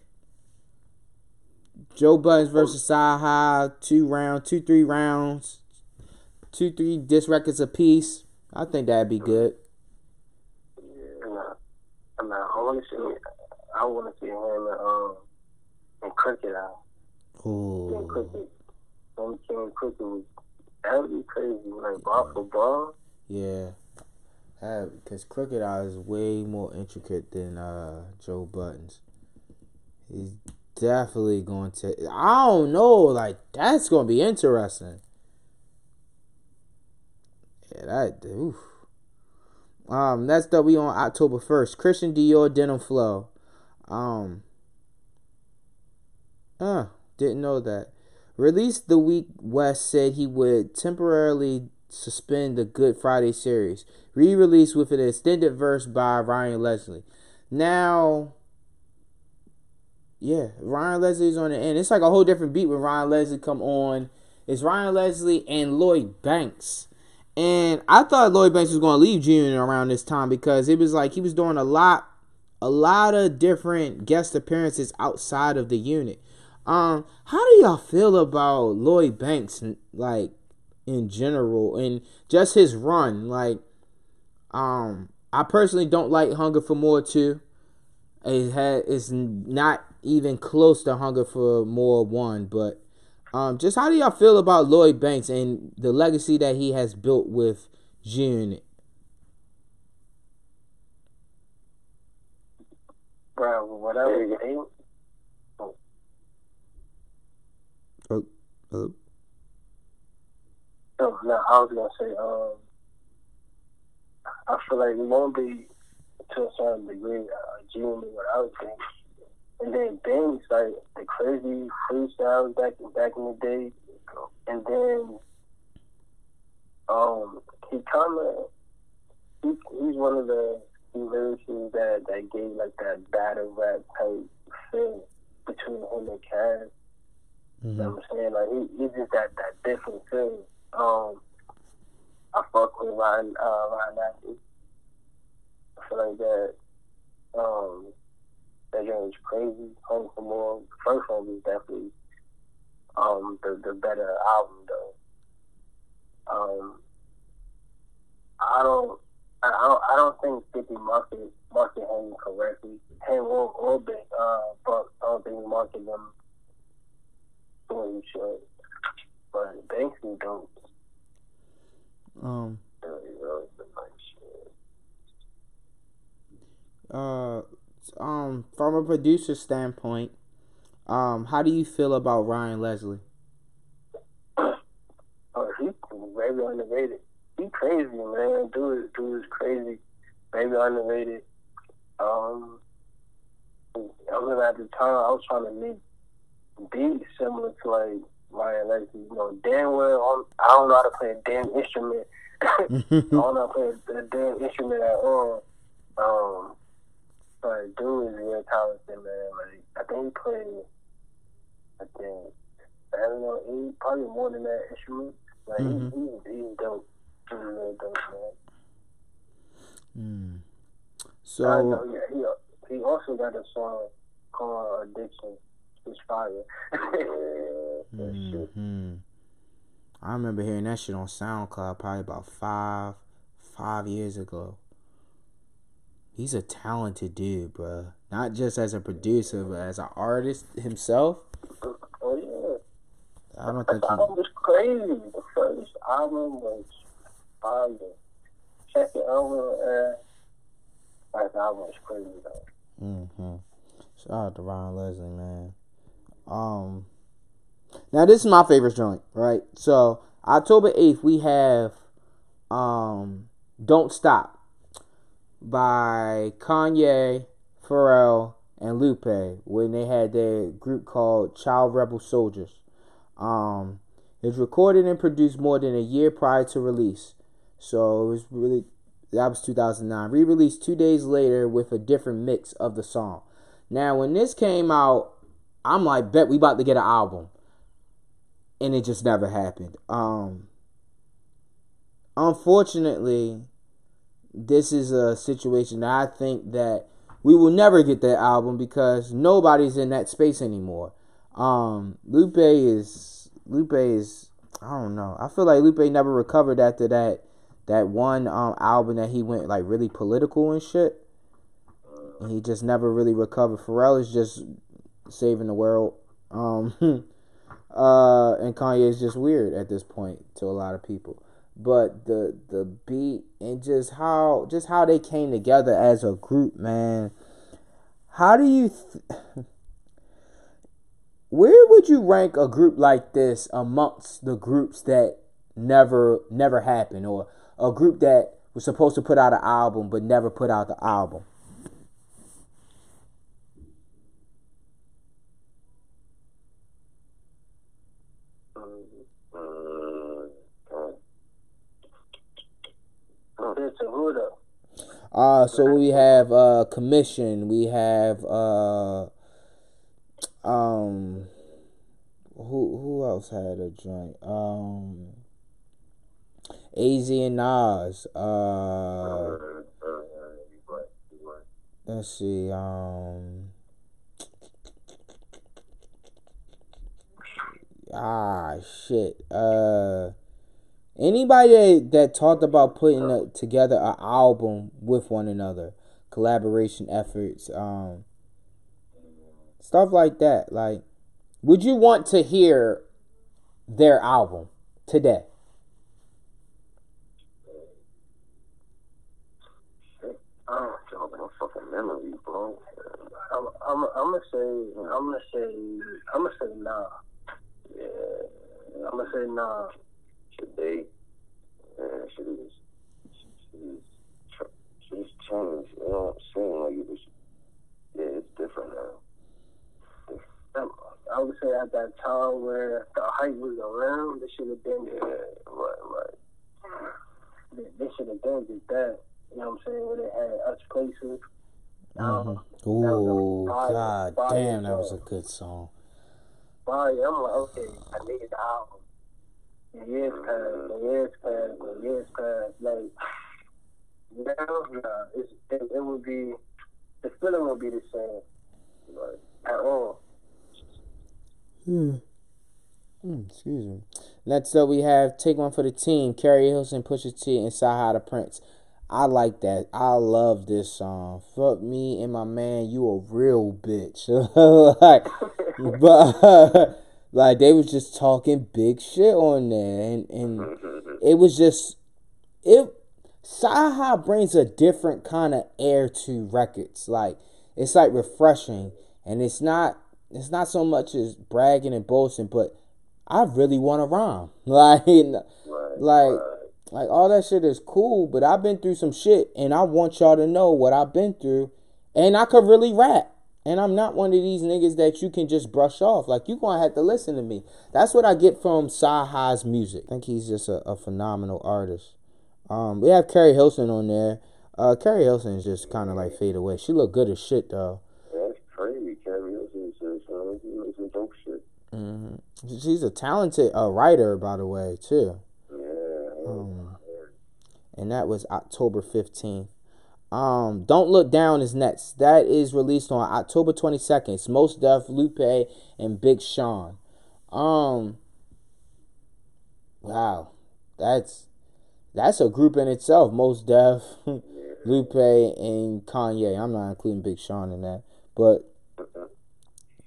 Speaker 1: Joe Budden versus CyHi, two round, two, three rounds, two, three disc records apiece. I think that'd be good.
Speaker 2: I mean, I want to see. I want to see him in um in Crooked I.
Speaker 1: Ooh.
Speaker 2: King Crooked. When King Crooked that would be crazy. Like ball for ball.
Speaker 1: Yeah. Because Crooked I is way more intricate than uh, Joe Buttons. He's definitely going to. I don't know. Like that's going to be interesting. Yeah, that. Oof. Um, that's we on October first. Christian Dior Denim Flow. Um. Uh, didn't know that. Released the week West said he would temporarily suspend the Good Friday series. Re-released with an extended verse by Ryan Leslie. Now, yeah, Ryan Leslie's on the end. It's like a whole different beat when Ryan Leslie come on. It's Ryan Leslie and Lloyd Banks. And I thought Lloyd Banks was going to leave Junior around this time because it was like he was doing a lot, a lot of different guest appearances outside of the unit. Um, how do y'all feel about Lloyd Banks, like in general, and just his run? Like, um, I personally don't like Hunger for More too. It had it's not even close to Hunger for More one, but um, just how do y'all feel about Lloyd Banks and the legacy that he has built with June?
Speaker 2: Bro, whatever you think. Oh.
Speaker 1: Oh, hello.
Speaker 2: Oh, no, I was gonna say, um, I feel like it won't be to a certain degree uh, June what I would think and then Banks, like the crazy freestyles back back in the day, and then um he kind of he, he's one of the lyricists that that gave like that battle rap type feel between him and Cass. Mm-hmm. You know what I'm saying? Like he, he's just that that different feel. Um, I fuck with Ryan uh, Ryan Matthews. I feel like that. Um, that game was crazy. Hunger for More. First one was definitely um, the the better album though. Um, I don't. I don't, I don't think 50 market market him correctly. Him or, or big, uh, but I don't think he market them the way he should. But Banks is dope.
Speaker 1: Um.
Speaker 2: Really, really nice shit.
Speaker 1: Uh, um, from a producer standpoint, um, how do you feel about Ryan Leslie?
Speaker 2: Oh, he's very underrated. He crazy, man. Dude, dude is crazy. Very underrated. Um, I was at the time I was trying to make beats similar to like Ryan Leslie. You know, damn well I don't know how to play a damn instrument. I don't know how to play a damn instrument at all. Um, But dude is real talented, man. Like I think he played, I think I don't know, eight, probably more than that instrument. Like
Speaker 1: Mhm.
Speaker 2: he, he, he's dope. He's real dope, man.
Speaker 1: Mm.
Speaker 2: I
Speaker 1: So
Speaker 2: know, yeah, he he also got a song called Addiction. It's fire.
Speaker 1: mm-hmm. I remember hearing that shit on SoundCloud probably about five five years ago. He's a talented dude, bro. Not just as a producer, but as an artist himself.
Speaker 2: Oh yeah.
Speaker 1: I don't think he.
Speaker 2: album was crazy. The first album was fire. Second album, uh, first album was crazy though.
Speaker 1: hmm Shout out to Ryan Leslie, man. Um, now this is my favorite joint, right? So October eighth, we have um, "Don't Stop" by Kanye, Pharrell, and Lupe when they had their group called Child Rebel Soldiers. Um, it was recorded and produced more than a year prior to release, so it was really that was 2009. Re-released two days later with a different mix of the song. Now, when this came out, I'm like, bet we about to get an album, and it just never happened. Um, unfortunately, this is a situation that I think that we will never get that album because nobody's in that space anymore. Um, Lupe is Lupe is I don't know. I feel like Lupe never recovered after that that one um album that he went like really political and shit. And he just never really recovered. Pharrell is just saving the world. Um uh and Kanye is just weird at this point to a lot of people. But the the beat and just how just how they came together as a group, man. How do you th- where would you rank a group like this amongst the groups that never never happened or a group that was supposed to put out an album but never put out the album
Speaker 3: Mm, mm.
Speaker 2: Compared to who though?
Speaker 1: Uh so we have uh commission. We have uh um who who else had a joint? Um AZ and Nas uh let's see um ah shit uh anybody that, talked about putting a, together an album with one another collaboration efforts um stuff like that like would you want to hear their album today
Speaker 3: I don't no fucking memory, bro.
Speaker 2: I'm, I'm, I'm gonna say, I'm gonna say, I'm gonna say nah. Yeah, I'm gonna say nah.
Speaker 3: Today, man, shit is, shit is, tr- shit is changed. It don't seem like it was, yeah, it's different now.
Speaker 2: Um, I would say at that time where the hype was around, they should have been,
Speaker 3: Yeah, right, right.
Speaker 2: they, they should have done did that. You know what I'm saying? Where they had us places. Um,
Speaker 1: Ooh,
Speaker 2: fire,
Speaker 1: god
Speaker 2: fire
Speaker 1: damn that was a good song
Speaker 2: Fire. I'm like, okay, I need it album. The years passed, the years passed, the years passed. Like, now, nah, it's, it, it would be, the feeling would be the same. Like, at all.
Speaker 1: Hmm. Mm, excuse me. Next up, we have Take One for the Team, Keri Hilson, Pusha T, and CyHi the Prince. I like that. I love this song. Fuck me and my man, you a real bitch. like, but like they was just talking big shit on there, and and it was just it. CyHi brings a different kind of air to records. Like it's like refreshing, and it's not it's not so much as bragging and boasting, but I really want to rhyme. Like
Speaker 3: Right,
Speaker 1: like
Speaker 3: right.
Speaker 1: like all that shit is cool, but I've been through some shit, and I want y'all to know what I've been through, and I could really rap. And I'm not one of these niggas that you can just brush off. Like you gonna have to listen to me. That's what I get from CyHi's music. I think he's just a, a phenomenal artist. Um, we have Keri Hilson on there. Uh, Keri Hilson is just kind of like fade away. She look good as shit though.
Speaker 3: That's crazy. Keri Hilson says uh, some dope shit.
Speaker 1: hmm She's a talented uh, writer, by the way, too.
Speaker 3: Yeah.
Speaker 1: Um, and that was October fifteenth. Um, Don't Look Down is next. That is released on October twenty second. It's Mos Def, Lupe, and Big Sean. Um, wow, that's that's a group in itself. Mos Def, Lupe, and Kanye. I'm not including Big Sean in that, but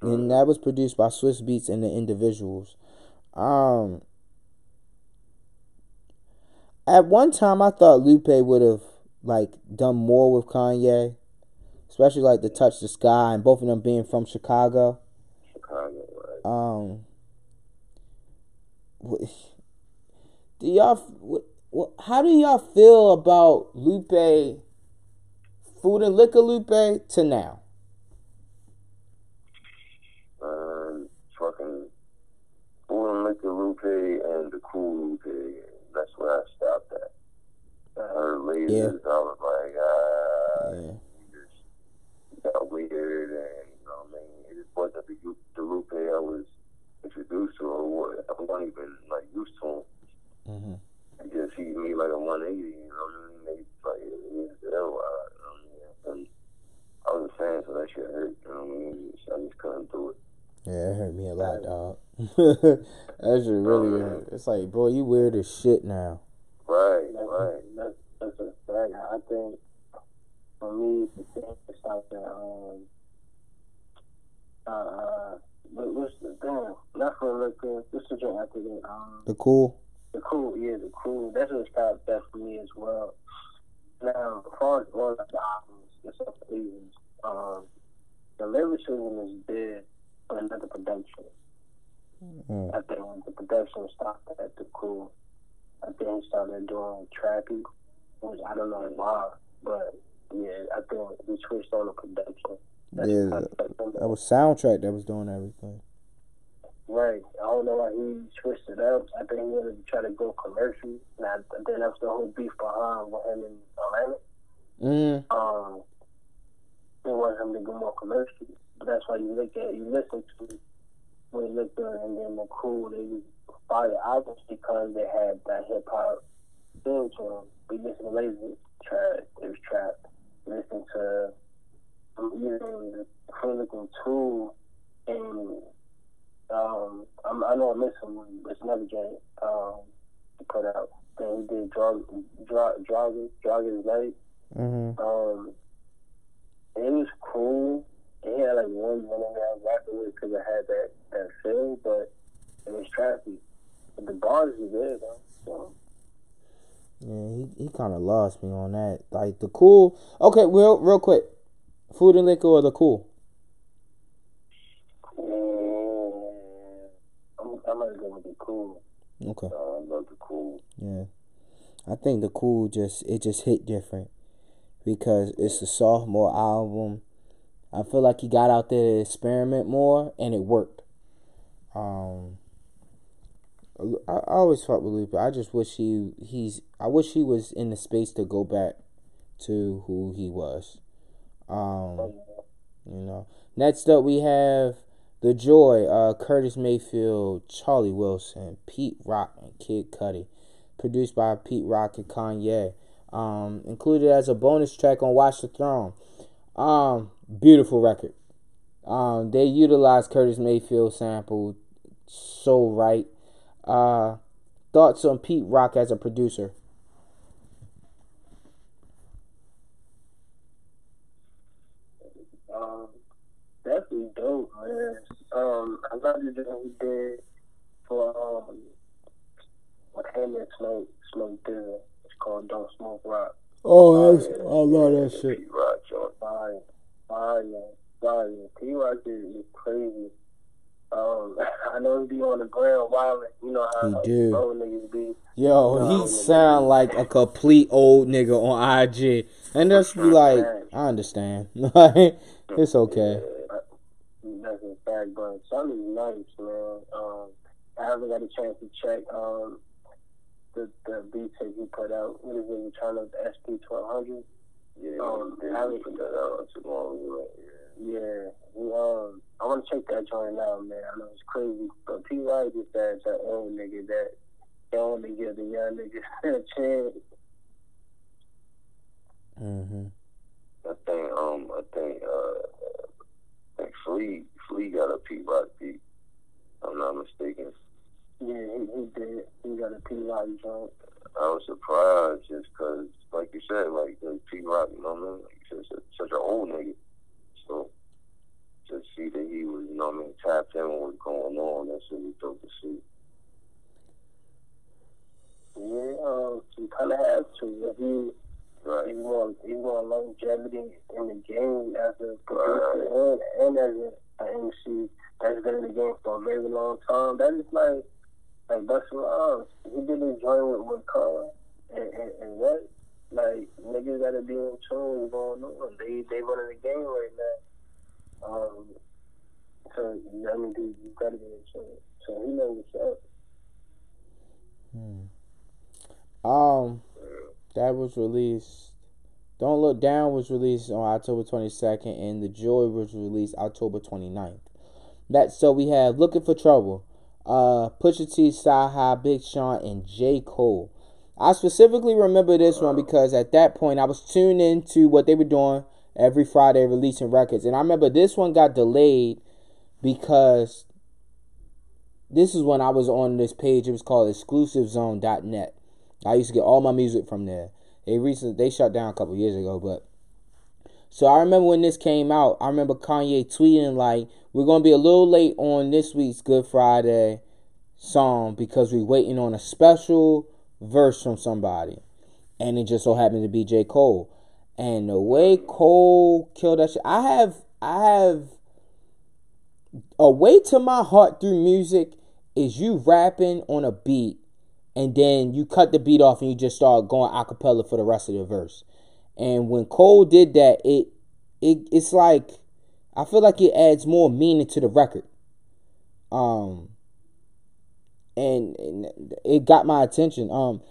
Speaker 1: and that was produced by Swizz Beatz and the Individuals. Um, at one time, I thought Lupe would have like done more with Kanye, especially like the Touch the Sky and both of them being from Chicago.
Speaker 3: Chicago, right?
Speaker 1: Um, do y'all? wh- wh- How do y'all feel about Lupe, Food and Liquor Lupe to now?
Speaker 3: Um, fucking Food and Liquor Lupe and the Cool Lupe. That's where I stopped at. I heard lasers. I was like, ah,
Speaker 1: Yeah.
Speaker 3: just got weird, and you know, what I mean, it just wasn't the, the Lupe I was introduced to, or what I wasn't even like used to him.
Speaker 1: hmm
Speaker 3: He just he made like a 180. You know what I mean? They like it was hell out. You know what I mean? I was a fan, so that shit hurt. You know what I mean? So I just couldn't do it.
Speaker 1: Yeah, it hurt me a lot, dog. that shit really hurt. It's like, bro, you weird as shit now.
Speaker 3: Right, Right.
Speaker 2: that's, that's a fact. I think for me, the thing is like that. Um, uh, uh, what- what's the thing? Not for liquor. What's the drink after that? Um,
Speaker 1: The cool.
Speaker 2: the cool, yeah, the cool. That's what stopped that for me as well. Now, as far as all the albums, the stuff reasons, um, the lyricism is there, but not the production.
Speaker 1: Mm.
Speaker 2: I think the production stopped at the cool, I think he started doing trappy, which I don't know why, but yeah, I think he switched on the production. That's
Speaker 1: Yeah, That was soundtrack that was doing everything.
Speaker 2: Right. I don't know why he switched it up. I think he wanted to try to go commercial. And I, I think that's the whole beef behind with him and Atlantic.
Speaker 1: Mm.
Speaker 2: Um, they want him to go more commercial. But that's why you look at, you listen to when you look at and then the cool, they fire albums because they had that hip hop feel to them. We listen to Lazy Trap, it was trap. Listen to, um, even the Clinical Tool and um, I'm, I know I'm missing one, but it's another game um, he put out. Then he did Drug, Drug, Drug, Drug is Night.
Speaker 1: hmm
Speaker 2: Um, it was cool. He had like one in there I was rapping with because it had that, that feel, but it was trappy. But the bars were there though. So,
Speaker 1: Yeah, he, he kind of lost me on that. Like the cool. Okay, real real quick. Food and liquor or the cool?
Speaker 2: yeah, I'm, I'm gonna go with the cool.
Speaker 1: Okay.
Speaker 3: Uh, I love the Cool.
Speaker 1: Yeah. I think the cool just it just hit different because it's a sophomore album. I feel like he got out there to experiment more and it worked. Um I, I always fought with Lupe. I just wish he he's I wish he was in the space to go back to who he was. Um you know. Next up we have The Joy, uh Curtis Mayfield, Charlie Wilson, Pete Rock, and Kid Cudi produced by Pete Rock and Kanye. Um, included as a bonus track on Watch the Throne. Um, beautiful record. Um, they utilized Curtis Mayfield sample so right. Uh, thoughts on Pete Rock as a producer?
Speaker 2: um, definitely dope, man. Um, I love the job he did for um, with him and Smoke Smoke Dizzy. It's called Don't Smoke Rock.
Speaker 1: Oh,
Speaker 2: that's- I
Speaker 1: love
Speaker 3: The Pete Rock joint.
Speaker 2: Fire, fire, fire. P Rock is, is crazy. Um, I know he be on the ground wilding. You know how
Speaker 1: He do.
Speaker 2: old niggas be.
Speaker 1: Yo, he sound like a complete old nigga on IG, and just be like, I understand. It's okay.
Speaker 2: Yeah, that's a fact, but Sonny's nice, man. Um, I haven't got a chance to check um the the beat tape he put out. What is it? Return of the SP twelve hundred.
Speaker 3: Yeah,
Speaker 2: Um,
Speaker 3: yeah,
Speaker 2: I-
Speaker 3: we put that out too long. Yeah.
Speaker 2: Yeah, we, um, I want to check that joint out, man. I know it's crazy, but P. White is that that old nigga that don't want to give the young niggas a chance.
Speaker 1: Mm-hmm.
Speaker 3: I think um I think uh I think Flea Flea got a Peabody beat. I'm not mistaken.
Speaker 2: Yeah, he, he did. He got a P. White joint.
Speaker 3: I was surprised just 'cause like you said, like the P Rock, you know what I mean? Like you said, such, such an old nigga. So to see that he was, you know what I mean, tapped in what was going on, that's really dope to see.
Speaker 2: Yeah, um, you kind of have to. If you
Speaker 3: Right.
Speaker 2: if you want if you want longevity in the game as a producer and, and as a, a MC that's been in the game for a very long time, that is like like Busta Rhymes. He did his joint with with Khan and, and, and what? Like niggas gotta be in tune what's going on. They they running the game right now. Um so I mean dude, you gotta be in tune. So he knows what's up.
Speaker 1: Um, that was released. Don't Look Down was released on October 22nd, and The Joy was released October 29th. That so we have Looking for Trouble, uh, Pusha T, CyHi, Big Sean, and J Cole. I specifically remember this one because at that point I was tuned into what they were doing every Friday, releasing records, and I remember this one got delayed because this is when I was on this page. It was called ExclusiveZone.net. I used to get all my music from there. They recently they shut down a couple years ago, but so I remember when this came out. I remember Kanye tweeting like, "We're gonna be a little late on this week's Good Friday song because we're waiting on a special verse from somebody," and it just so happened to be J Cole. And the way Cole killed that shit, I have I have a way to my heart through music is you rapping on a beat and then you cut the beat off and you just start going a cappella for the rest of the verse. And when Cole did that, it it it's like I feel like it adds more meaning to the record. Um and, and it got my attention. Um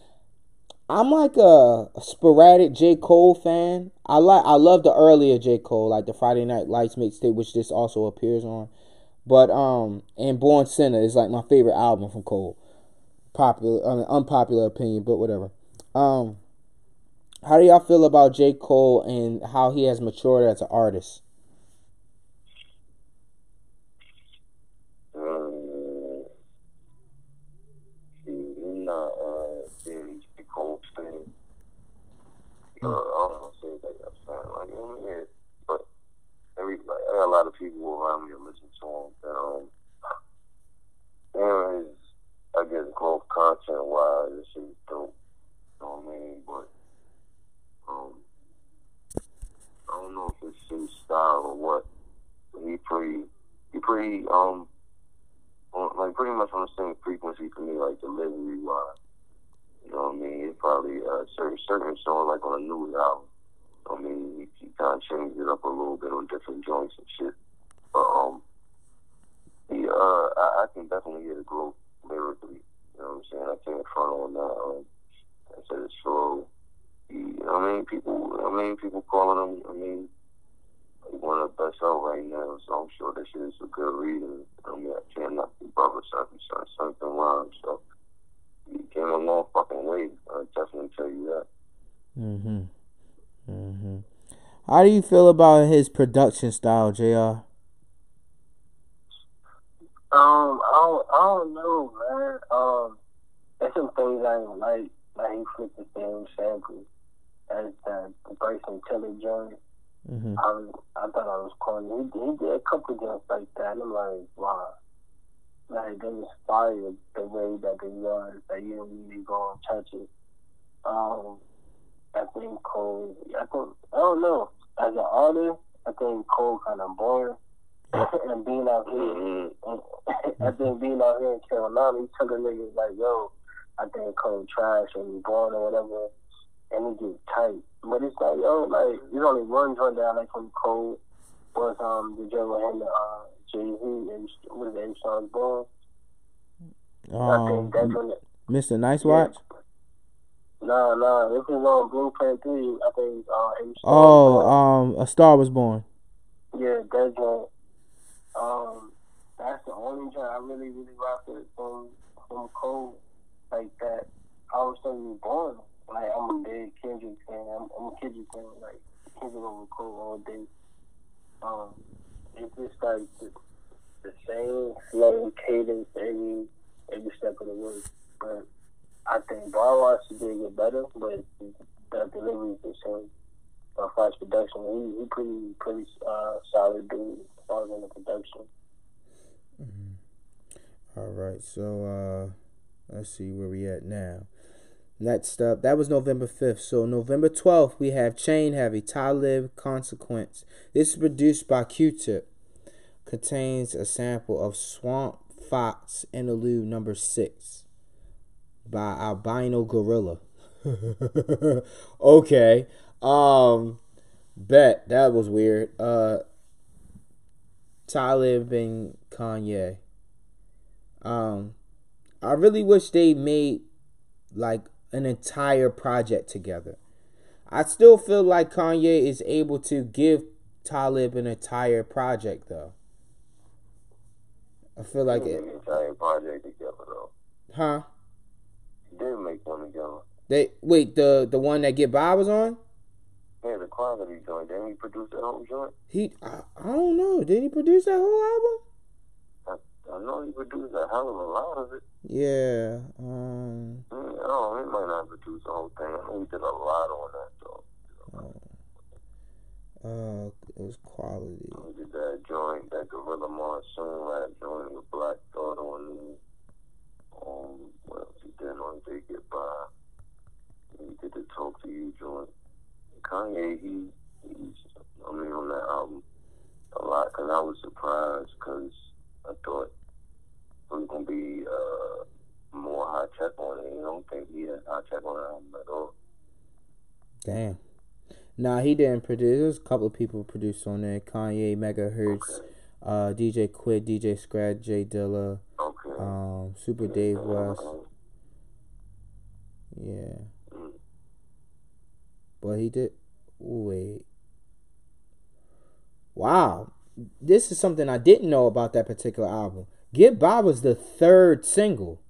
Speaker 1: I'm like a sporadic J. Cole fan. I like I love the earlier J. Cole, like the Friday Night Lights mixtape, which this also appears on. But um and Born Sinner is like my favorite album from Cole popular, I mean, unpopular opinion, but whatever. Um, how do y'all feel about J. Cole and how he has matured as an artist?
Speaker 3: Um, he, he not uh, being J. Cole fan. Uh, I don't want to say that I'm fan. Like, I mean, yeah, but every like, I got a lot of people around me that listen to him. And, um, and his, I guess, growth content wise, this is dope. You know what I mean? But, um, I don't know if it's his style or what. But he pretty, he pretty, um, on, like pretty much on the same frequency for me, like delivery wise. You know what I mean? It probably uh, certain certain songs like on new album. I mean, he, kind of changed it up a little bit on different joints and shit. But um, he uh, I, I can definitely hear the growth lyrically. You know what I'm saying? I can't front on that. Um, I said it's slow. He, I mean, people. I mean, people calling him. I mean, one of the best out right now. So I'm sure this shit is a good reason. I mean, I can't knock the brother something, something, something wrong. So he came a long fucking way. I definitely tell you that.
Speaker 1: Mm-hmm. Mm-hmm. How do you feel about his production style, Jr?
Speaker 2: Um, I don't, I don't know, man. Um, there's some things I ain't like. Like he flipped the same sample as the, the Bryson Tiller joint.
Speaker 1: Mm-hmm.
Speaker 2: I was, I thought I was corny. He, he did a couple joints like that, and I'm like, wow. Like they inspired the way that they was. That you don't really go and touch it. Um, I think Cole. I think I don't know. As an artist, I think Cole kind of boring. and being out here,
Speaker 3: Mm-hmm.
Speaker 2: I think being out here in Carolina, he took a niggas like, yo, I think Cole trash or he born or whatever, and he get tight. But it's like, yo, like, there's only one joint that I like from Cole was um the joint with him, uh, Jay Z and what is it, Sean Born. I
Speaker 1: Um,
Speaker 2: think that's when it,
Speaker 1: Mr. Nice Watch.
Speaker 2: no, Nah, nah. This was on Blueprint 3. I think uh,
Speaker 1: Oh, um, A Star Was Born.
Speaker 2: yeah, that joint. Um, that's the only joint I really, really rock with from from Cole like that. I was thinking born. Like I'm a big Kendrick fan. I'm, I'm a Kendrick fan. Like Kendrick over Cole all day. Um, it's just like the, the same flow, cadence, every every step of the way. But I think Bar Wash did get better, but the delivery is the same. Uh, as production, he he pretty pretty uh, solid dude as far as in the production.
Speaker 1: All right, so uh let's see where we at now. Next up, that was November 5th. So November 12th, we have Chain Heavy, Talib Consequence. This is produced by Q-Tip. Contains a sample of Swamp Fox Interlude number 6 by Albino Gorilla. okay. Um bet that was weird. Uh Talib and Kanye. Um, I really wish they made like an entire project together. I still feel like Kanye is able to give Talib an entire project though. I feel like it,
Speaker 3: the entire project together though.
Speaker 1: huh?
Speaker 3: He did make one together.
Speaker 1: They wait the the one that Get By was on.
Speaker 3: Yeah, the quality joint. Then he produced the whole joint.
Speaker 1: He I, I don't know. Did he produce that whole album?
Speaker 3: I I know he produced a hell of a lot of it.
Speaker 1: Yeah. Um.
Speaker 3: Mm, Oh, he might not produce the whole thing. I know he did a lot on that though.
Speaker 1: Uh. It was quality.
Speaker 3: He did that joint, that Guerrilla Monsoon rap joint with Black Thought on it. Um, what else he did on They Get By? He did the Talk to You joint. Kanye, he, he's, I mean, on that album, a lot, because I was surprised, because I thought it was going to be uh, more high check on it. You don't think he had Hi-Tek on the album at all.
Speaker 1: Damn. Nah, he didn't produce. There's a couple of people produced on there. Kanye, Megahertz,
Speaker 3: Okay.
Speaker 1: uh, DJ Quik, DJ Scratch, J Dilla,
Speaker 3: Okay.
Speaker 1: um, Supa Dave West. Yeah.
Speaker 3: mm.
Speaker 1: But he did. Wait. Wow. This is something I didn't know about that particular album. Get By was the third single.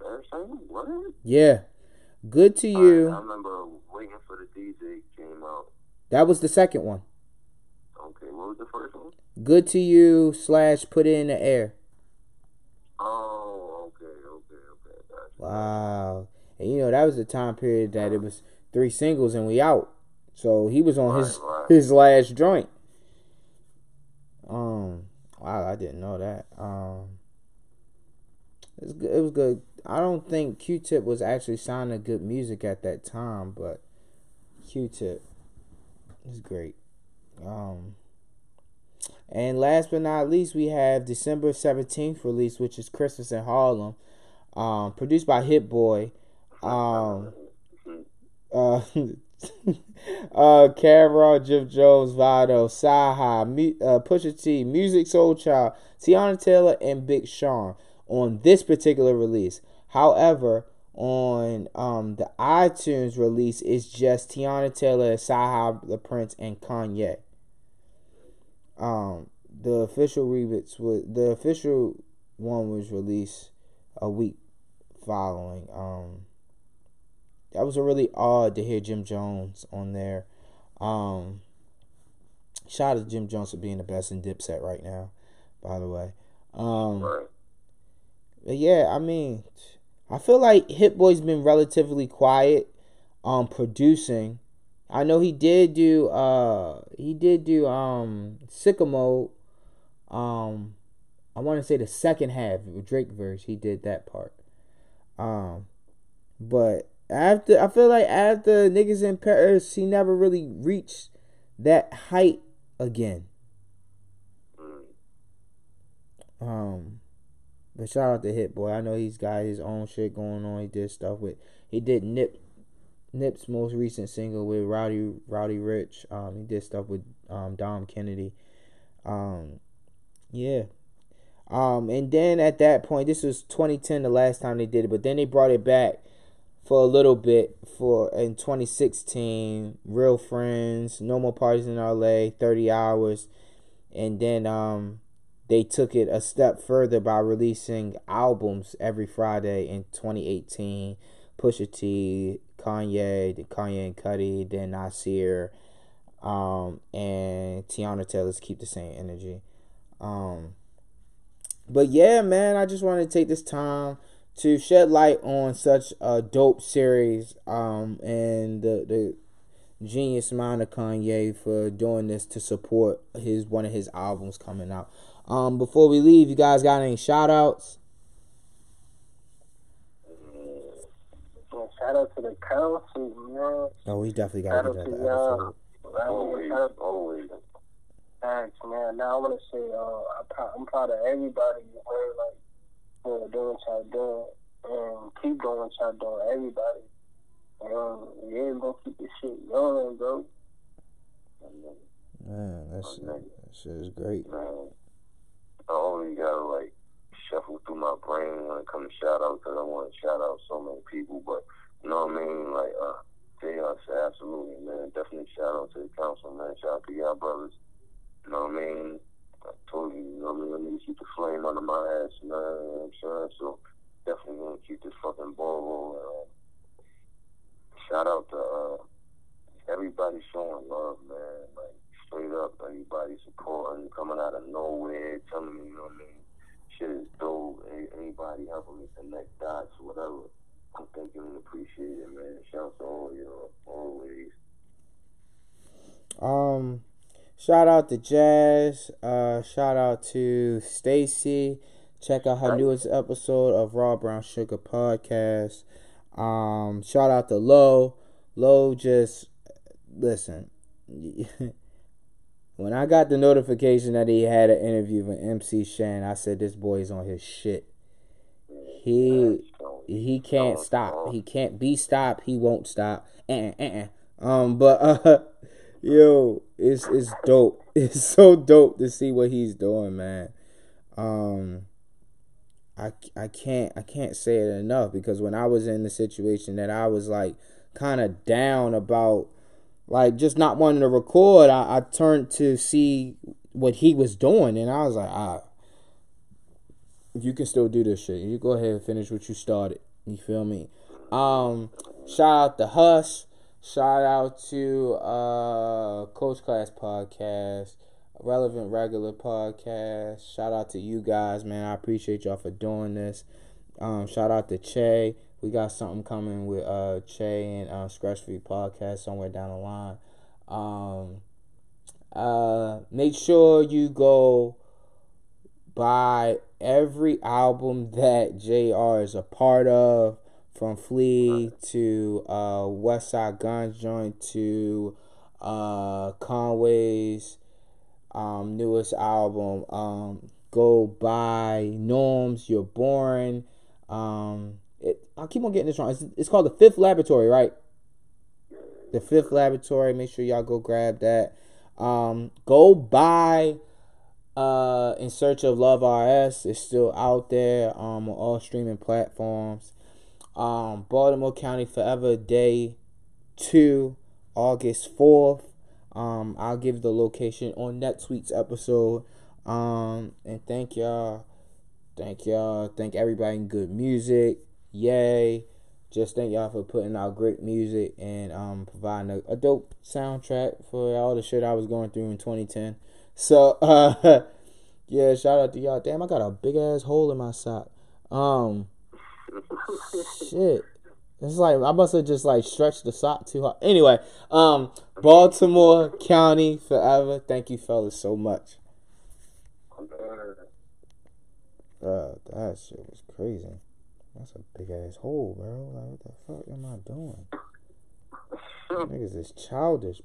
Speaker 3: Third single? What?
Speaker 1: Yeah. Good to You.
Speaker 3: remember waiting for the DJ came out.
Speaker 1: That was the second one.
Speaker 3: Okay, what was the first one?
Speaker 1: Good to You slash Put It in the Air.
Speaker 3: Oh, okay, okay, okay. Gotcha.
Speaker 1: Wow. And you know, that was the time period that it was three singles and we out. So he was on his
Speaker 3: Right, right.
Speaker 1: his last joint. Um wow, I didn't know that. Um it was good. It was good. I don't think Q-Tip was actually signing good music at that time, but Q-Tip is great. Um and last but not least, we have December 17th release, which is Christmas in Harlem. Um, produced by Hit Boy. Um, uh, uh, Jim Jones, Vado, CyHi, uh, Pusha T, Music Soul Child, Teyana Taylor, and Big Sean on this particular release. However, on um the iTunes release, it's just Teyana Taylor, CyHi, The Prince, and Kanye. Um, the official remix was the official one was released a week following. Um, that was a really odd to hear Jim Jones on there. Um, shout out to Jim Jones for being the best in Dipset right now, by the way. Um,
Speaker 3: Right.
Speaker 1: yeah, I mean, I feel like Hit Boy's been relatively quiet um producing. I know he did do uh he did do um Sicko Mode. Um I want to say the second half Drake verse, he did that part. Um but after I feel like after niggas in Paris, he never really reached that height again.
Speaker 3: Mm.
Speaker 1: Um, but shout out to Hit Boy. I know he's got his own shit going on. He did stuff with he did Nip Nip's most recent single with Roddy Roddy Ricch. Um, he did stuff with um Dom Kennedy. Um, yeah. Um, and then at that point, this was 2010, the last time they did it, but then they brought it back for a little bit for in 2016, Real Friends, No More Parties in LA, 30 Hours, and then um they took it a step further by releasing albums every Friday in 2018. Pusha T, Kanye, the Kanye and Cudi, then Nasir, um, and Teyana Taylor's Keep the Same Energy. Um, but yeah, man, I just wanted to take this time to shed light on such a dope series um, and the, the genius mind of Kanye for doing this to support his one of his albums coming out. Um, before we leave, you guys got any shout outs?
Speaker 2: Shout out to the council, man.
Speaker 1: Oh, we definitely got to
Speaker 2: to
Speaker 1: that
Speaker 2: y'all.
Speaker 1: episode.
Speaker 3: Always, always.
Speaker 2: Thanks, man. Now I want to say, uh, I'm proud, of everybody, man, like, for doing what y'all doing, and keep doing what y'all doing, everybody. Um, yeah, gonna keep this shit going, bro.
Speaker 1: Man, that shit, that shit is great.
Speaker 3: Man, I always gotta like shuffle through my brain when it comes to shout out because I want to shout out so many people. But you know what I mean? Like, uh, said, absolutely, man. Definitely shout out to the council, man. Shout out to y'all brothers. You know what I mean? I told you, you know what I mean? Need to keep the flame under my ass, man. You know what I'm saying? So definitely gonna keep this fucking ball rolling. Uh, shout out to uh, everybody showing love, man. Like straight up, everybody supporting, coming out of nowhere, telling me, you know what I mean? Shit is dope. Any- Anybody helping me connect dots, whatever. I'm thinking and appreciate it, man. Shout out to all y'all, always.
Speaker 1: Um, shout out to Jazz. Uh, shout out to Stacy. Check out her newest episode of Raw Brown Sugar podcast. Um, shout out to Low. Low just listen. when I got the notification that he had an interview with MC Shan, I said this boy is on his shit. He he can't stop. He can't be stopped. He won't stop. Uh, uh, uh. Um, but uh, yo, it's it's dope. It's so dope to see what he's doing, man. Um, I I can't I can't say it enough because when I was in the situation that I was like kind of down about like just not wanting to record, I, I turned to see what he was doing, and I was like, ah, you can still do this shit. You go ahead and finish what you started. You feel me? Um, shout out to Huss. Shout out to uh Coach Class Podcast, Relevant Regular Podcast. Shout out to you guys, man. I appreciate y'all for doing this. Um, shout out to Che. We got something coming with uh Che and uh Scratch Free Podcast somewhere down the line. Um, uh, make sure you go buy every album that JR is a part of, from Flea to uh, Westside Gunn's Joint to uh, Conway's um, newest album. Um, go buy Norms, You're Boring. Um, I keep on getting this wrong. It's, it's called The Fifth Laboratory, right? The Fifth Laboratory. Make sure y'all go grab that. Um, go buy uh in search of love rs it's still out there um on all streaming platforms um baltimore county forever day 2 august 4th um i'll give the location on next week's episode um and thank y'all thank y'all thank everybody in good music yay just thank y'all for putting out great music and um providing a, a dope soundtrack for all the shit i was going through in 2010 so uh yeah, shout out to y'all. Damn, I got a big ass hole in my sock. Um shit. It's like I must have just like stretched the sock too hard. Anyway, um Baltimore County forever. Thank you fellas so much. Bro, that shit was crazy. That's a big ass hole, bro. Like what the fuck am I doing? Niggas is childish.